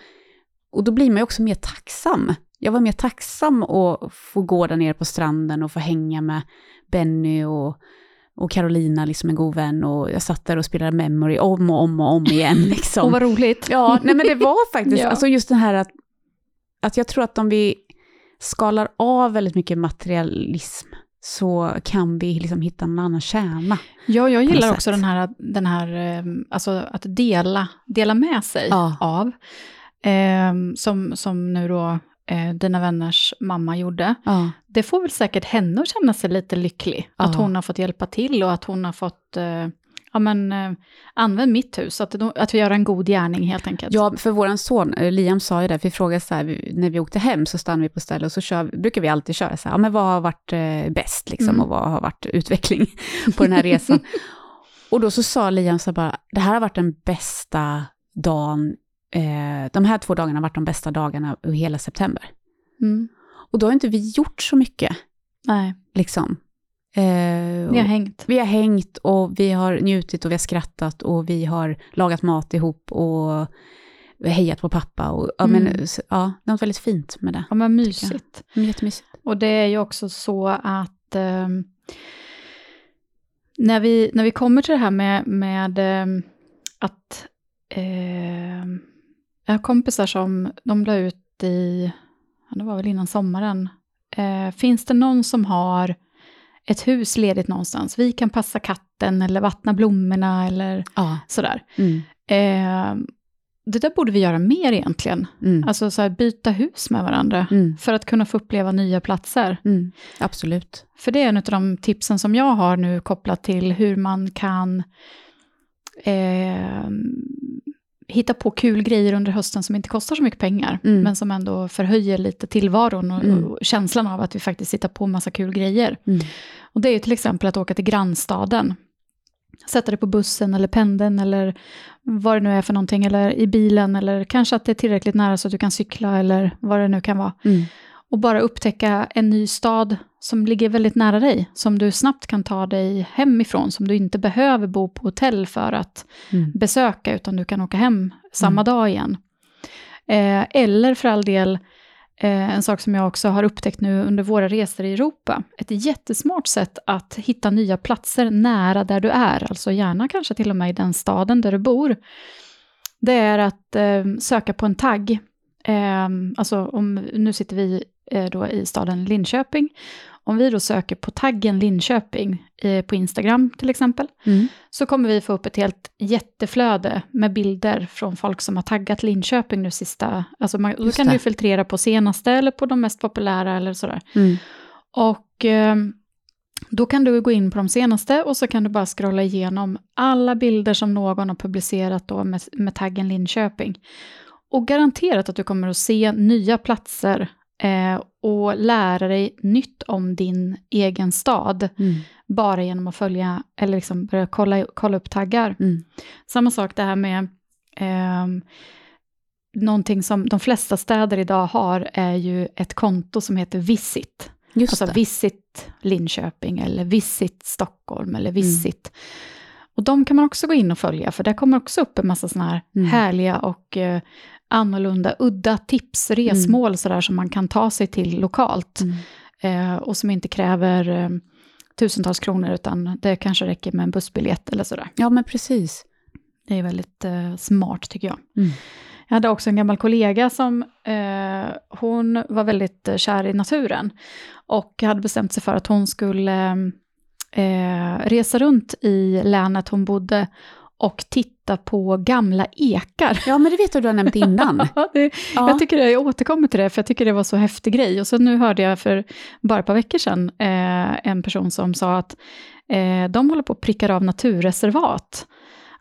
och då blir man ju också mer tacksam. Jag var mer tacksam att få gå där nere på stranden och få hänga med Benny och, och Carolina, liksom en god vän. Och jag satt där och spelade Memory om och om och om igen. Liksom. Och vad roligt. Ja, nej men det var faktiskt, Ja. alltså just den här att, att jag tror att om vi skalar av väldigt mycket materialism så kan vi liksom hitta en annan kärna. Ja, jag gillar också den här, den här eh, alltså att dela, dela med sig Ja. av. Eh, som, som nu då eh, dina vänners mamma gjorde. Ja, Det får väl säkert henne att känna sig lite lycklig. Ja. Att hon har fått hjälpa till och att hon har fått, eh, ja men, eh, använd mitt hus. Att, att vi gör en god gärning helt enkelt. ja för våran son, eh, Liam sa ju det, för vi frågade så här, vi- när vi åkte hem så stannade vi på stället och så kör, brukar vi alltid köra så här, ja men vad har varit eh, bäst liksom Mm. och vad har varit utveckling på den här resan. och då så sa Liam så här bara, det här har varit den bästa dagen, eh, de här två dagarna har varit de bästa dagarna i hela september. Mm. Och då har inte vi gjort så mycket, Nej, liksom. Eh, ni har hängt. vi har hängt och vi har njutit och vi har skrattat och vi har lagat mat ihop och hejat på pappa. Och, ja, Mm. men, ja, något väldigt fint med det. Ja men mysigt. Mm, Jättemysigt. Och det är ju också så att ehm, när, vi, när vi kommer till det här med, med ehm, att ehm, jag har kompisar som de la ut i, det var väl innan sommaren, eh, finns det någon som har ett hus ledigt någonstans, vi kan passa katten eller vattna blommorna eller Ja. sådär. Mm. Eh, det där borde vi göra mer egentligen, Mm. alltså så här, byta hus med varandra Mm. för att kunna få uppleva nya platser. Mm. Absolut. För det är en av de tipsen som jag har nu kopplat till hur man kan eh, hitta på kul grejer under hösten som inte kostar så mycket pengar, Mm. men som ändå förhöjer lite tillvaron och, Mm. och känslan av att vi faktiskt hittar på massa kul grejer. Mm. Och det är ju till exempel att åka till grannstaden. Sätta det på bussen eller pendeln eller vad det nu är för någonting, eller i bilen, eller kanske att det är tillräckligt nära så att du kan cykla eller vad det nu kan vara Mm. och bara upptäcka en ny stad som ligger väldigt nära dig, som du snabbt kan ta dig hemifrån, som du inte behöver bo på hotell för att Mm. besöka, utan du kan åka hem samma Mm. dag igen. Eh, eller för all del, eh, en sak som jag också har upptäckt nu under våra resor i Europa, ett jättesmart sätt att hitta nya platser nära där du är, alltså gärna kanske till och med i den staden där du bor, det är att eh, söka på en tagg. Eh, alltså om, nu sitter vi eh, då i staden Linköping. Om vi då söker på taggen Linköping eh, på Instagram till exempel, Mm. så kommer vi få upp ett helt jätteflöde med bilder från folk som har taggat Linköping nu sista, alltså man, då kan det. du filtrera på senaste eller på de mest populära eller sådär. Mm. Och eh, Då kan du gå in på de senaste och så kan du bara scrolla igenom alla bilder som någon har publicerat då med, med taggen Linköping. Och garanterat att du kommer att se nya platser eh, och lära dig nytt om din egen stad. Mm. Bara genom att följa, eller liksom börja kolla, kolla upp taggar. Mm. Samma sak det här med eh, någonting som de flesta städer idag har är ju ett konto som heter Visit. Just Alltså det. Visit Linköping eller Visit Stockholm eller Visit. Och de kan man också gå in och följa, för där kommer också upp en massa sådana här Mm. härliga och eh, annorlunda, udda tips, resmål sådär som man kan ta sig till lokalt. Mm. Eh, och som inte kräver eh, tusentals kronor, utan det kanske räcker med en bussbiljett eller sådär. Ja, men precis. Det är väldigt eh, smart tycker jag. Mm. Jag hade också en gammal kollega som, eh, hon var väldigt eh, kär i naturen och hade bestämt sig för att hon skulle eh, resa runt i länet hon bodde och titta på gamla ekar. Ja, men det vet du, du har nämnt innan. Ja, det, Ja. Jag tycker det, jag återkommer till det, för jag tycker det var så häftig grej. Och så nu hörde jag för bara ett par veckor sedan eh, en person som sa att eh, de håller på att pricka av naturreservat.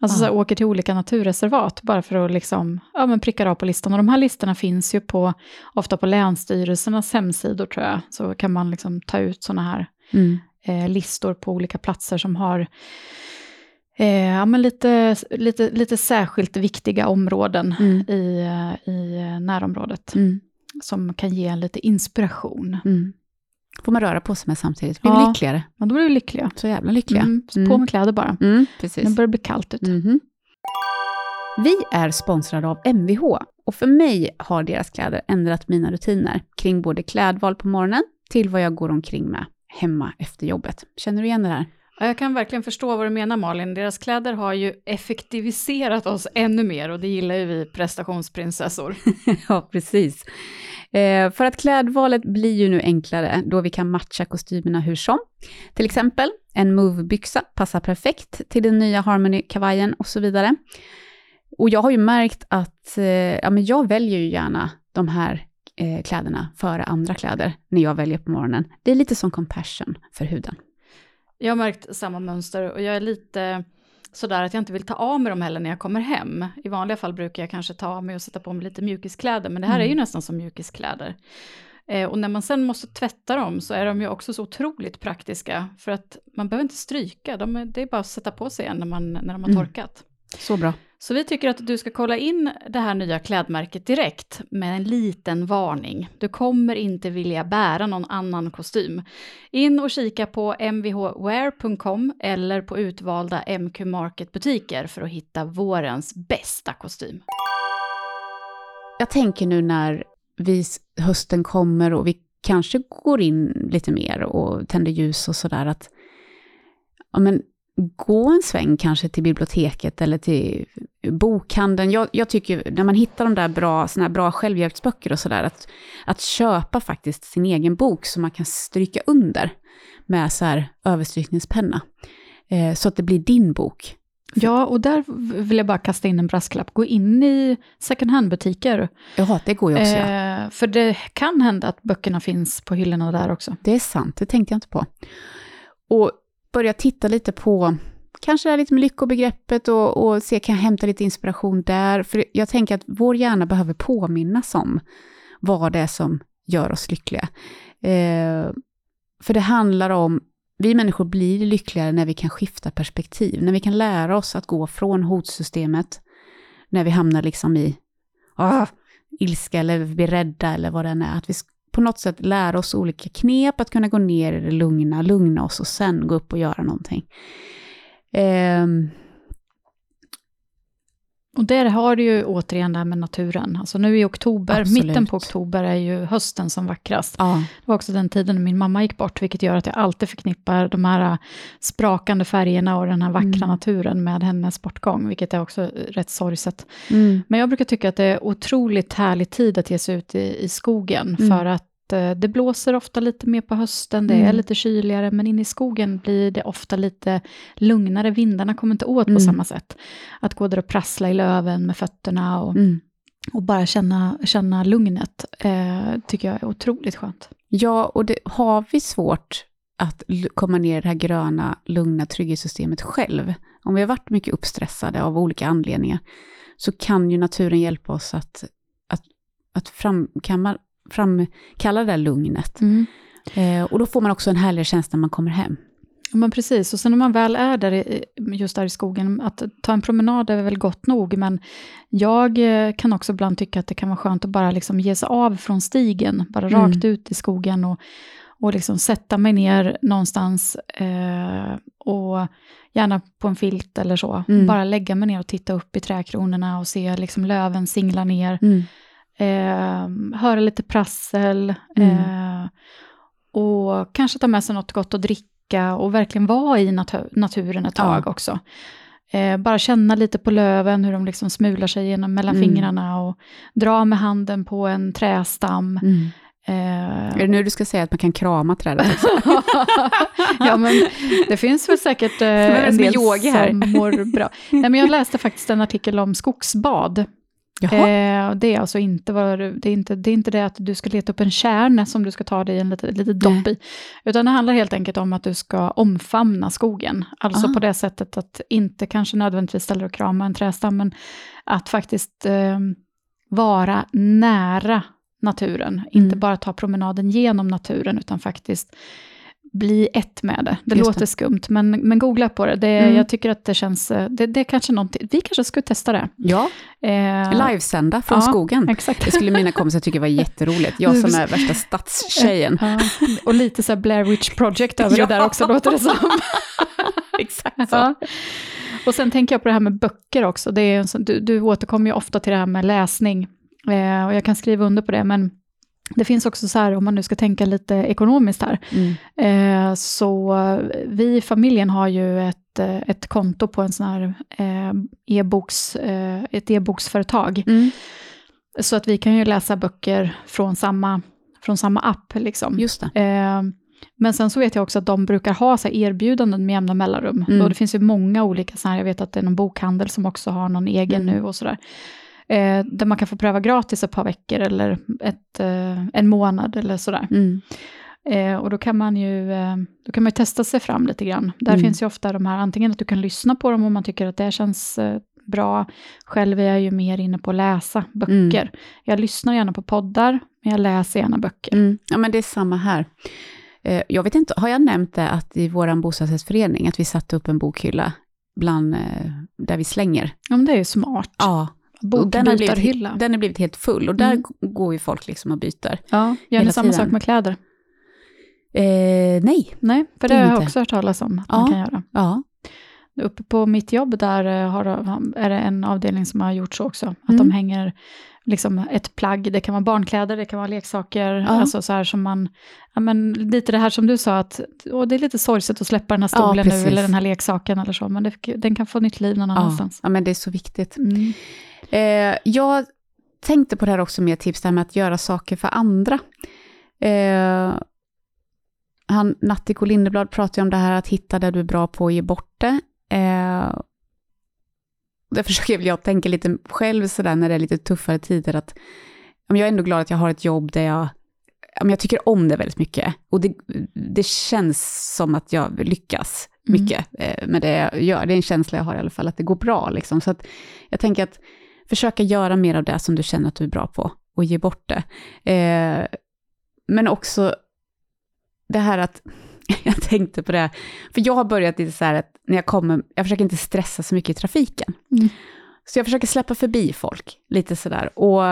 Alltså så här, åker till olika naturreservat bara för att liksom, ja, men pricka av på listan. Och de här listorna finns ju på, ofta på länsstyrelsernas hemsidor tror jag. Så kan man liksom ta ut sådana här Mm. eh, listor på olika platser som har eh, ja, men lite, lite, lite särskilt viktiga områden Mm. i, eh, i närområdet. Mm. Som kan ge en lite inspiration. Mm. Får man röra på sig med samtidigt. Blir vi Ja. lyckligare. Ja, då blir vi lyckliga. Så jävla lyckliga. Mm, så Mm. på med kläder bara. Mm, Nu börjar det bli kallt ute. Mhm. Vi är sponsrade av MVH och för mig har deras kläder ändrat mina rutiner kring både klädval på morgonen till vad jag går omkring med hemma efter jobbet. Känner du igen det här? Jag kan verkligen förstå vad du menar Malin. Deras kläder har ju effektiviserat oss ännu mer och det gillar ju vi prestationsprinsessor. ja, precis. Eh, för att klädvalet blir ju nu enklare då vi kan matcha kostymerna hur som. Till exempel, en Move-byxa passar perfekt till den nya Harmony-kavajen och så vidare. Och jag har ju märkt att eh, ja, men jag väljer ju gärna de här eh, kläderna före andra kläder när jag väljer på morgonen. Det är lite som compassion för huden. Jag har märkt samma mönster och jag är lite sådär att jag inte vill ta av mig dem heller när jag kommer hem. I vanliga fall brukar jag kanske ta av mig och sätta på mig lite mjukiskläder, men det här är ju Mm. nästan som mjukiskläder. Eh, och när man sen måste tvätta dem så är de ju också så otroligt praktiska, för att man behöver inte stryka, de är, det är bara att sätta på sig igen när, man, när de har Mm. torkat. Så bra. Så vi tycker att du ska kolla in det här nya klädmärket direkt med en liten varning. Du kommer inte vilja bära någon annan kostym. In och kika på mvhwear.com eller på utvalda MQ Market-butiker för att hitta vårens bästa kostym. Jag tänker nu när vi, hösten kommer och vi kanske går in lite mer och tänder ljus och sådär att ja, men, gå en sväng kanske till biblioteket eller till bokhandeln. Jag, jag tycker när man hittar de där bra, såna här bra självhjälpsböcker och sådär, att, att köpa faktiskt sin egen bok som man kan stryka under med så här överstrykningspenna. Eh, så att det blir din bok. Ja, och där vill jag bara kasta in en brasklapp. Gå in i second hand-butiker. Jaha, det går ju också. ja. Eh, för det kan hända att böckerna finns på hyllorna där också. Det är sant, det tänkte jag inte på. Och börja titta lite på, kanske det här lite med lyckobegreppet och, och se, kan jag hämta lite inspiration där? För jag tänker att vår hjärna behöver påminnas om vad det är som gör oss lyckliga. Eh, för det handlar om, vi människor blir lyckligare när vi kan skifta perspektiv, när vi kan lära oss att gå från hotsystemet, när vi hamnar liksom i ah, ilska eller vi blir rädda eller vad det än är, att vi på något sätt lära oss olika knep att kunna gå ner i det lugna, lugna oss och sen gå upp och göra någonting. Ehm, Och där har du ju återigen det här med naturen. Alltså nu i oktober, Absolut. mitten på oktober är ju hösten som vackrast. ja, Det var också den tiden min mamma gick bort, vilket gör att jag alltid förknippar de här äh, sprakande färgerna och den här vackra Mm. naturen med hennes bortgång, vilket är också äh, rätt sorgset. mm, Men jag brukar tycka att det är otroligt härlig tid att ge sig ut i, i skogen, Mm. för att det blåser ofta lite mer på hösten, det är Mm. lite kyligare, men inne i skogen blir det ofta lite lugnare, vindarna kommer inte åt på Mm. samma sätt. Att gå där och prassla i löven med fötterna och, mm. och bara känna, känna lugnet, eh, tycker jag är otroligt skönt. ja, och det har vi svårt att komma ner i det här gröna, lugna trygghetssystemet själv. Om vi har varit mycket uppstressade av olika anledningar, så kan ju naturen hjälpa oss att, att, att framkalla, framkalla det där lugnet. Mm. Eh, och då får man också en härlig känsla när man kommer hem. Ja, Men precis, och sen när man väl är där, just där i skogen, att ta en promenad är väl gott nog, men jag eh, kan också ibland tycka att det kan vara skönt att bara liksom ge sig av från stigen, bara Mm. rakt ut i skogen och, och liksom sätta mig ner någonstans eh, och gärna på en filt eller så, Mm. bara lägga mig ner och titta upp i trädkronorna och se liksom löven singla ner. Mm. Eh, höra lite prassel Mm. eh, och kanske ta med sig något gott att dricka och verkligen vara i natu- naturen ett tag Ja. också. Eh, bara känna lite på löven, hur de liksom smular sig genom mellan Mm. fingrarna och dra med handen på en trästam. Mm. Eh, Är det nu du ska säga att man kan krama trädet också? ja, men det finns väl säkert eh, en del här. som mår bra. Nej, men jag läste faktiskt en artikel om skogsbad. Eh, det är alltså inte, vad du- det, är inte, det är inte det att du ska leta upp en kärna som du ska ta dig en lite, lite dopp i, utan det handlar helt enkelt om att du ska omfamna skogen. Alltså Ah. på det sättet att inte kanske nödvändigtvis ställa och krama en trädstam, men att faktiskt eh, vara nära naturen. Inte Mm. bara ta promenaden genom naturen, utan faktiskt bli ett med det. Det Just låter det. skumt, men, men googla på det. det Mm. Jag tycker att det känns... eh, Det, det är kanske någonting, vi kanske skulle testa det. Ja, Eh, livesända från ja, skogen. Exakt. Det skulle mina kompisar tycka var jätteroligt. Jag som är värsta stadstjejen. Ja, och lite så Blair Witch Project över Ja. det där också, låter det som. Exakt så. Ja. Och sen tänker jag på det här med böcker också. Det är du, du återkommer ju ofta till det här med läsning. Eh, och jag kan skriva under på det, men det finns också så här, om man nu ska tänka lite ekonomiskt här, Mm. eh, så vi i familjen har ju ett, eh, ett konto på en sån här eh, e-boks, eh, ett e-boksföretag. Mm. Så att vi kan ju läsa böcker från samma, från samma app. Liksom. Just. Eh, men sen så vet jag också att de brukar ha så erbjudanden med jämna mellanrum. Mm. Och det finns ju många olika, så här, jag vet att det är någon bokhandel som också har någon egen Mm. nu och sådär. Eh, där man kan få pröva gratis ett par veckor eller ett, eh, en månad eller sådär. Mm. Eh, och då kan man ju eh, då kan man testa sig fram lite grann. Där Mm. finns ju ofta de här, antingen att du kan lyssna på dem om man tycker att det känns eh, bra. Själv är jag ju mer inne på att läsa böcker. Jag lyssnar gärna på poddar, men jag läser gärna böcker. Mm. Ja, men det är samma här. Eh, Jag vet inte, har jag nämnt det att i vår bostadsrättsförening, att vi satte upp en bokhylla bland, där vi slänger? Ja, men det är ju smart. Ja. Bokbytarhylla. den har blivit helt full och där Mm. går ju folk liksom och byter. Ja, gör ni samma tiden. sak med kläder? Eh, nej. Nej, för det har jag Inte. också hört talas om att Ja. man kan göra. Ja. Uppe på mitt jobb där eh, har, är det en avdelning som har gjort så också. Att Mm. de hänger liksom ett plagg, det kan vara barnkläder, det kan vara leksaker, Ja. alltså så här som man, ja men lite det här som du sa att, åh, det är lite sorgset att släppa den här Ja, stolen nu, precis. eller den här leksaken eller så, men det, den kan få nytt liv någon Ja. annanstans. ja, men det är så viktigt. Mm. Eh, jag tänkte på det här också med tips, det här med att göra saker för andra. Eh, han, Nattiko Lindeblad pratar ju om det här att hitta det du är bra på och ge bort det. Eh, där försöker väl jag tänka lite själv sådär när det är lite tuffare tider att men jag är ändå glad att jag har ett jobb där jag, ja, men jag tycker om det väldigt mycket. Och det, det känns som att jag lyckas Mm. mycket eh, med det jag gör. Det är en känsla jag har i alla fall, att det går bra. Liksom. Så att jag tänker att försöka göra mer av det som du känner att du är bra på och ge bort det. Eh, men också det här att, jag tänkte på det, för jag har börjat lite så här att när jag kommer, jag försöker inte stressa så mycket i trafiken. Mm. Så jag försöker släppa förbi folk lite sådär. Och,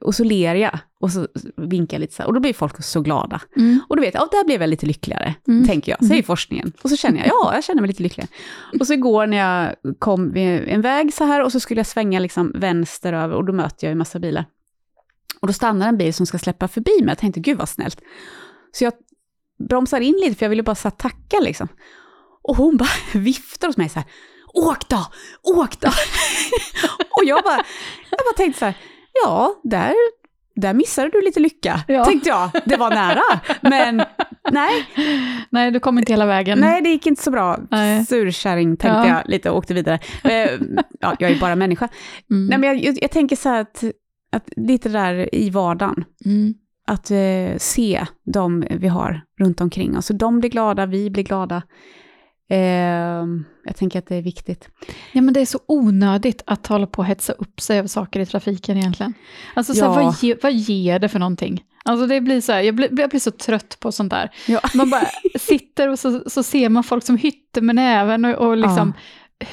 och så ler jag och så vinkar jag lite så här. Och då blir folk så glada. Mm. Och då vet jag, ja, där blev jag lite lyckligare, Mm. tänker jag, säger forskningen. Och så känner jag, ja, jag känner mig lite lyckligare. Och så igår när jag kom vid en väg så här och så skulle jag svänga liksom vänster över och då möter jag en massa bilar. Och då stannar en bil som ska släppa förbi mig. Jag tänkte, gud vad snällt. Så jag bromsar in lite för jag ville bara så tacka liksom. Och hon bara viftar hos mig så här, åk då, åk då. och jag bara, jag bara tänkte så här, ja, där, där missade du lite lycka, Ja. tänkte jag. Det var nära, men nej, Nej, du kom inte hela vägen. nej, det gick inte så bra. Nej. Surkärring tänkte Ja. jag lite och åkte vidare. Eh, ja, jag är bara människa. Mm. Nej, men jag, jag, jag tänker så här att, att lite där i vardagen, Mm. att eh, se de vi har runt omkring oss. Så de blir glada, vi blir glada. Eh, jag tänker att det är viktigt. Ja, men det är så onödigt att hålla på och hetsa upp sig över saker i trafiken egentligen. Alltså, så Ja. vad, ge, vad ger det för någonting? Alltså det blir så här, jag, blir, jag blir så trött på sånt där. Ja. Man bara sitter och så, så ser man folk som hytter med näven och, och liksom,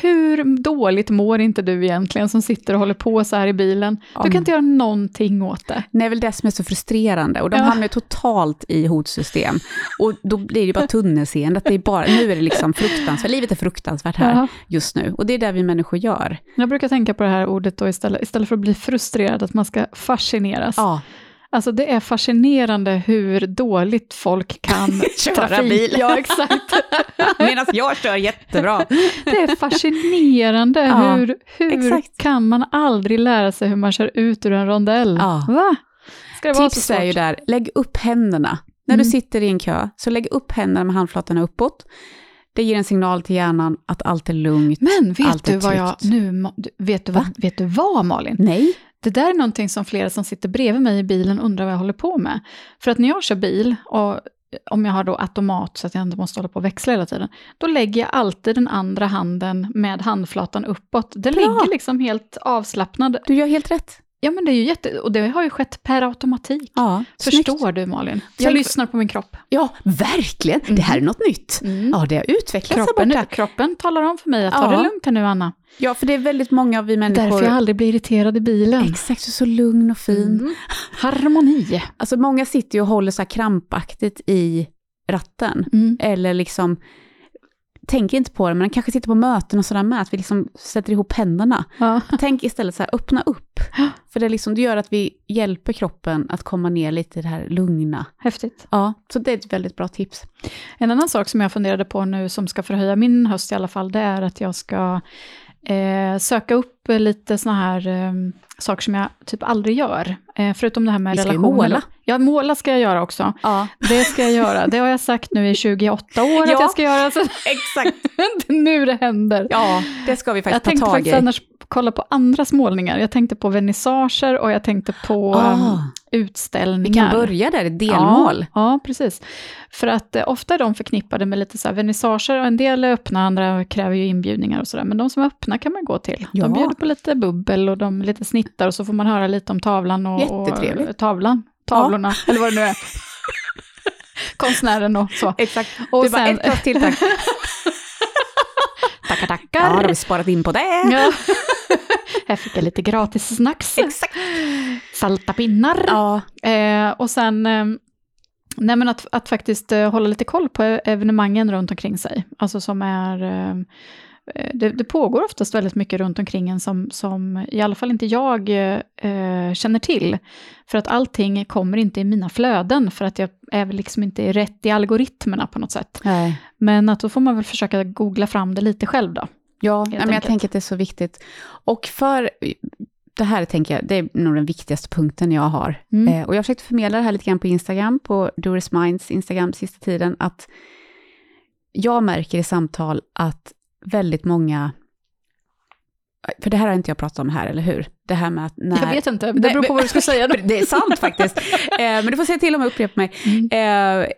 hur dåligt mår inte du egentligen som sitter och håller på så här i bilen? Du kan inte göra någonting åt det. Det är väl det som är så frustrerande och de Ja. hamnar totalt i hotsystem. Och då blir det bara tunnelseende, att det är bara, nu är det liksom fruktansvärt, livet är fruktansvärt här Ja. just nu. Och det är det vi människor gör. Jag brukar tänka på det här ordet då istället, istället för att bli frustrerad, att man ska fascineras. Ja, Alltså det är fascinerande hur dåligt folk kan Köra bil. Ja, exakt. medan jag kör jättebra. Det är fascinerande Ja, hur, hur exakt. kan man aldrig lära sig hur man kör ut ur en rondell? Ja. Va? Ska det vara så Tips svårt? är ju där, lägg upp händerna. När Mm. du sitter i en kö, så lägg upp händerna med handflatorna uppåt. Det ger en signal till hjärnan att allt är lugnt. Men vet Allt är du vad jag nu, vet du vad, vet du vad Malin? Nej, Det där är någonting som flera som sitter bredvid mig i bilen undrar vad jag håller på med. För att när jag kör bil, och om jag har då automat så att jag inte måste hålla på och växla hela tiden, då lägger jag alltid den andra handen med handflatan uppåt. Den Bra. ligger liksom helt avslappnad. du gör helt rätt. Ja men det är ju jätte, och det har ju skett per automatik. Ja, snyggt. Förstår du Malin? Jag Tänk- lyssnar på min kropp. Ja, verkligen. Det här är något nytt. Ja, det har utvecklats Kroppen, borta. kroppen talar om för mig att ta Ja. det lugnt här nu Anna. Ja, för det är väldigt många av vi människor... Därför jag aldrig blir irriterad i bilen. Exakt, så, så lugn och fin. Mm. Harmoni. Alltså många sitter ju och håller så här krampaktigt i ratten. Mm. Eller liksom, tänker inte på det, men kanske sitter på möten och sådär med, att vi liksom sätter ihop händerna. Ja. Tänk istället så här, öppna upp. För det, liksom, det gör att vi hjälper kroppen att komma ner lite i det här lugna. Häftigt. Ja, så det är ett väldigt bra tips. En annan sak som jag funderade på nu som ska förhöja min höst i alla fall, det är att jag ska eh, söka upp lite såna här eh, saker som jag typ aldrig gör. Eh, förutom det här med Vi ska relationer. måla. Ja, måla ska jag göra också. Ja, Det ska jag göra. Det har jag sagt nu i 28 år att Ja. jag ska göra. Så exakt. nu det händer. Ja, det ska vi jag faktiskt ta tänkte tag faktiskt i. annars kolla på andras målningar. Jag tänkte på vernissager och jag tänkte på Ah. um, Vi utställningar. kan börja där, delmål. Ja, ja, precis. För att eh, ofta är de förknippade med lite så här vernissager, och en del är öppna, andra kräver ju inbjudningar och sådär, men de som är öppna kan man gå till. Ja. De bjuder på lite bubbel och de lite snittar och så får man höra lite om tavlan och, och tavlan, tavlorna, eller vad det nu är. Konstnären och så. Exakt. Och det är bara sen- ett glas till tack. Tackar, Ja, tackar. då har vi sparat in på det. Ja. Här fick jag lite gratis snacks. Exakt. Salta pinnar. Ja, Eh, och sen eh, nej men att, att faktiskt eh, hålla lite koll på evenemangen runt omkring sig. Alltså som är... Eh, det, det pågår oftast väldigt mycket runt omkring en som, som i alla fall inte jag eh, känner till. För att allting kommer inte i mina flöden, för att jag är väl liksom inte rätt i algoritmerna på något sätt. nej. Men att då får man väl försöka googla fram det lite själv då. Ja, men jag tänker att det är så viktigt. Och för det här tänker jag, det är nog den viktigaste punkten jag har. Mm. Eh, och jag har försökt förmedla det här lite grann på Instagram, på Doris Minds Instagram sista tiden, att jag märker i samtal att väldigt många, för det här har inte jag pratat om här, eller hur? Det här med att när... Jag vet inte, det beror på vad du ska säga. Det är sant faktiskt. Eh, men du får säga till om jag upprepar mig. Mm. Eh,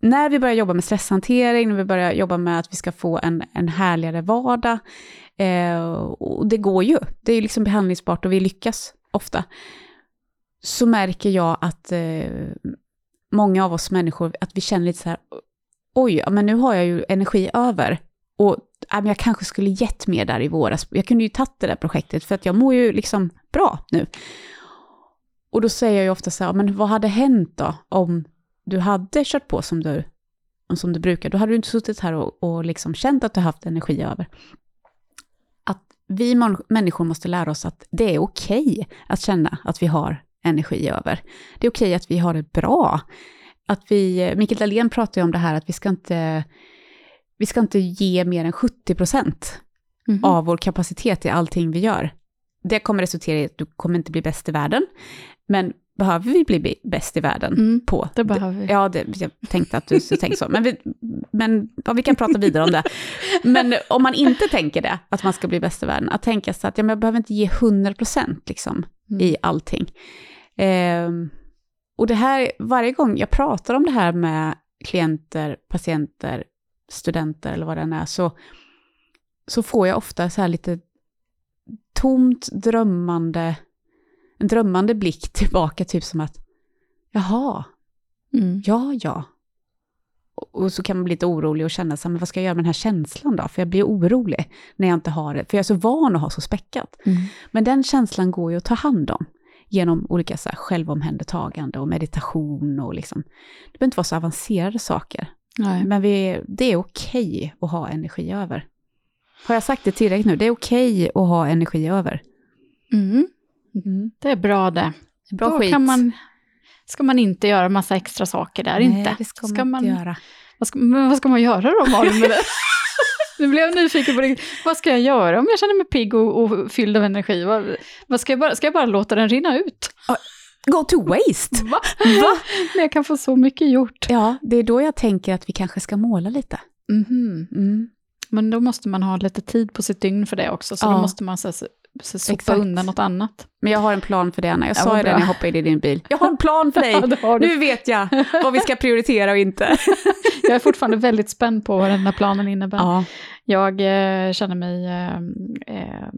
när vi börjar jobba med stresshantering, när vi börjar jobba med att vi ska få en, en härligare vardag, eh, och det går ju, det är liksom behandlingsbart och vi lyckas ofta, så märker jag att många av oss människor, att vi känner lite så här, oj, men nu har jag ju energi över, och äh, men jag kanske skulle gett mer där i våras. Jag kunde ju tagit det där projektet, för att jag mår ju liksom bra nu. Och då säger jag ju ofta så här, men vad hade hänt då om du hade kört på som du, som du brukar? Då hade du inte suttit här och, och liksom känt att du haft energi över. Att vi människor måste lära oss att det är okej att känna att vi har energi över. Det är okej att vi har det bra. Att vi, Mikael Dahlén pratar ju om det här att vi ska inte, vi ska inte ge mer än 70 procent Mhm. av vår kapacitet i allting vi gör. Det kommer resultera i att du kommer inte bli bäst i världen, men behöver vi bli bäst i världen Mm, på? det behöver vi. Ja, det, jag tänkte att du tänka så, men, vi, men ja, vi kan prata vidare om det. Men om man inte tänker det, att man ska bli bäst i världen, att tänka så att ja, men jag behöver inte ge 100% liksom, Mm. i allting. Ehm, Och det här, varje gång jag pratar om det här med klienter, patienter, studenter eller vad det än är, så, så får jag ofta så här lite tomt drömmande, en drömmande blick tillbaka, typ som att jaha, Mm. ja, ja. Och, och så kan man bli lite orolig och känna här, men vad ska jag göra med den här känslan då? För jag blir orolig när jag inte har det, för jag är så van att ha så späckat. Mm. Men den känslan går ju att ta hand om genom olika så här, självomhändertagande och meditation och liksom, det behöver inte vara så avancerade saker. Nej. Men vi, det är okej att ha energi över. Har jag sagt det tillräckligt nu? Det är okej att ha energi över. Mm. Det är bra det. Bra Då skit. kan man, ska man inte göra massa extra saker där, inte. Nej, det ska man inte göra. Vad ska, men vad ska man göra då, Malin, med det? Nu blev jag nyfiken på det. Vad ska jag göra om jag känner mig pigg och, och fylld av energi? Vad, vad ska, jag bara, ska jag bara låta den rinna ut? Go to waste! Va? Va? Men jag kan få så mycket gjort. Ja, det är då jag tänker att vi kanske ska måla lite. Mhm. Mm. Men då måste man ha lite tid på sitt dygn för det också, så Ja. då måste man så, så, så sopa Exakt. undan något annat. Men jag har en plan för det, Anna. Jag Ja, sa ju det när jag hoppade in i din bil. Jag har en plan för dig! Ja. Nu vet jag vad vi ska prioritera och inte. Jag är fortfarande väldigt spänd på vad den här planen innebär. Ja, Jag eh, känner mig... Eh, eh,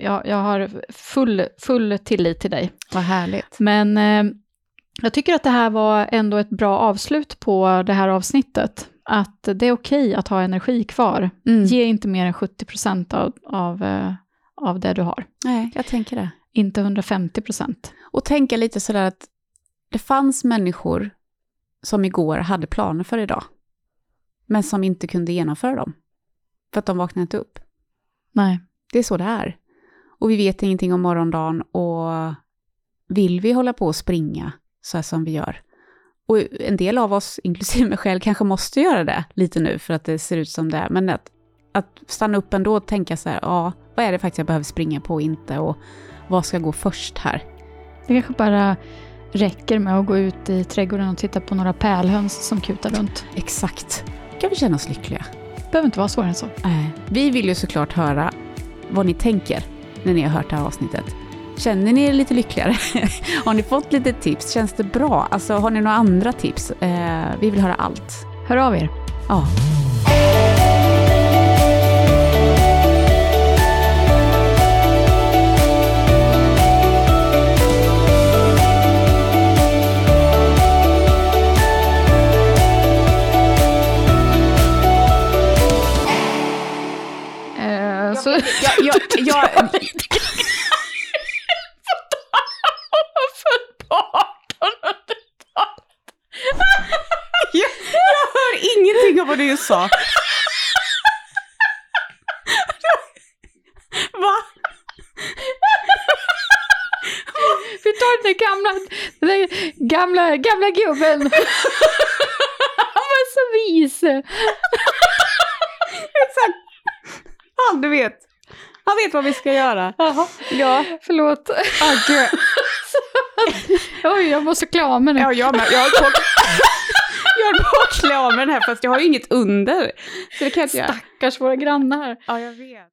jag, jag har full, full tillit till dig. vad härligt. Men eh, jag tycker att det här var ändå ett bra avslut på det här avsnittet. Att det är okej att ha energi kvar. Mm. Ge inte mer än 70 procent av, av, eh, av det du har. Nej, jag tänker det. Inte 150 procent. Och tänka lite sådär att det fanns människor som igår hade planer för idag, men som inte kunde genomföra dem. För att de vaknade inte upp. Nej. Det är så det är. Och vi vet ingenting om morgondagen och vill vi hålla på och springa så här som vi gör? Och en del av oss, inklusive mig själv, kanske måste göra det lite nu för att det ser ut som det är. Men att, att stanna upp ändå och tänka så här, ja, vad är det faktiskt jag behöver springa på och inte? Och vad ska gå först här? Det kanske bara räcker med att gå ut i trädgården och titta på några pärlhöns som kutar runt. Exakt. Kan vi känna oss lyckliga? Det behöver inte vara svårare än så. Vi vill ju såklart höra vad ni tänker när ni har hört det här avsnittet. Känner ni er lite lyckligare? har ni fått lite tips? Känns det bra? Alltså, har ni några andra tips? Eh, vi vill höra allt. Hör av er. Ja. Eh, så... Jag, jag, jag, jag, jag hör ingenting av vad du just sa. Va? Vi tar den gamla, den gamla, gamla gubben. Han var så vis. Exakt. Han, du vet. Han vet vad vi ska göra. Jaha, Ja. förlåt. Ah, gud. Oj, jag måste klä av mig nu. Ja, jag med. Jag höll på att- jag höll på att klä av mig den här fast jag har ju inget under. Så det kan jag inte göra. Stackars våra grannar. Ja, jag vet.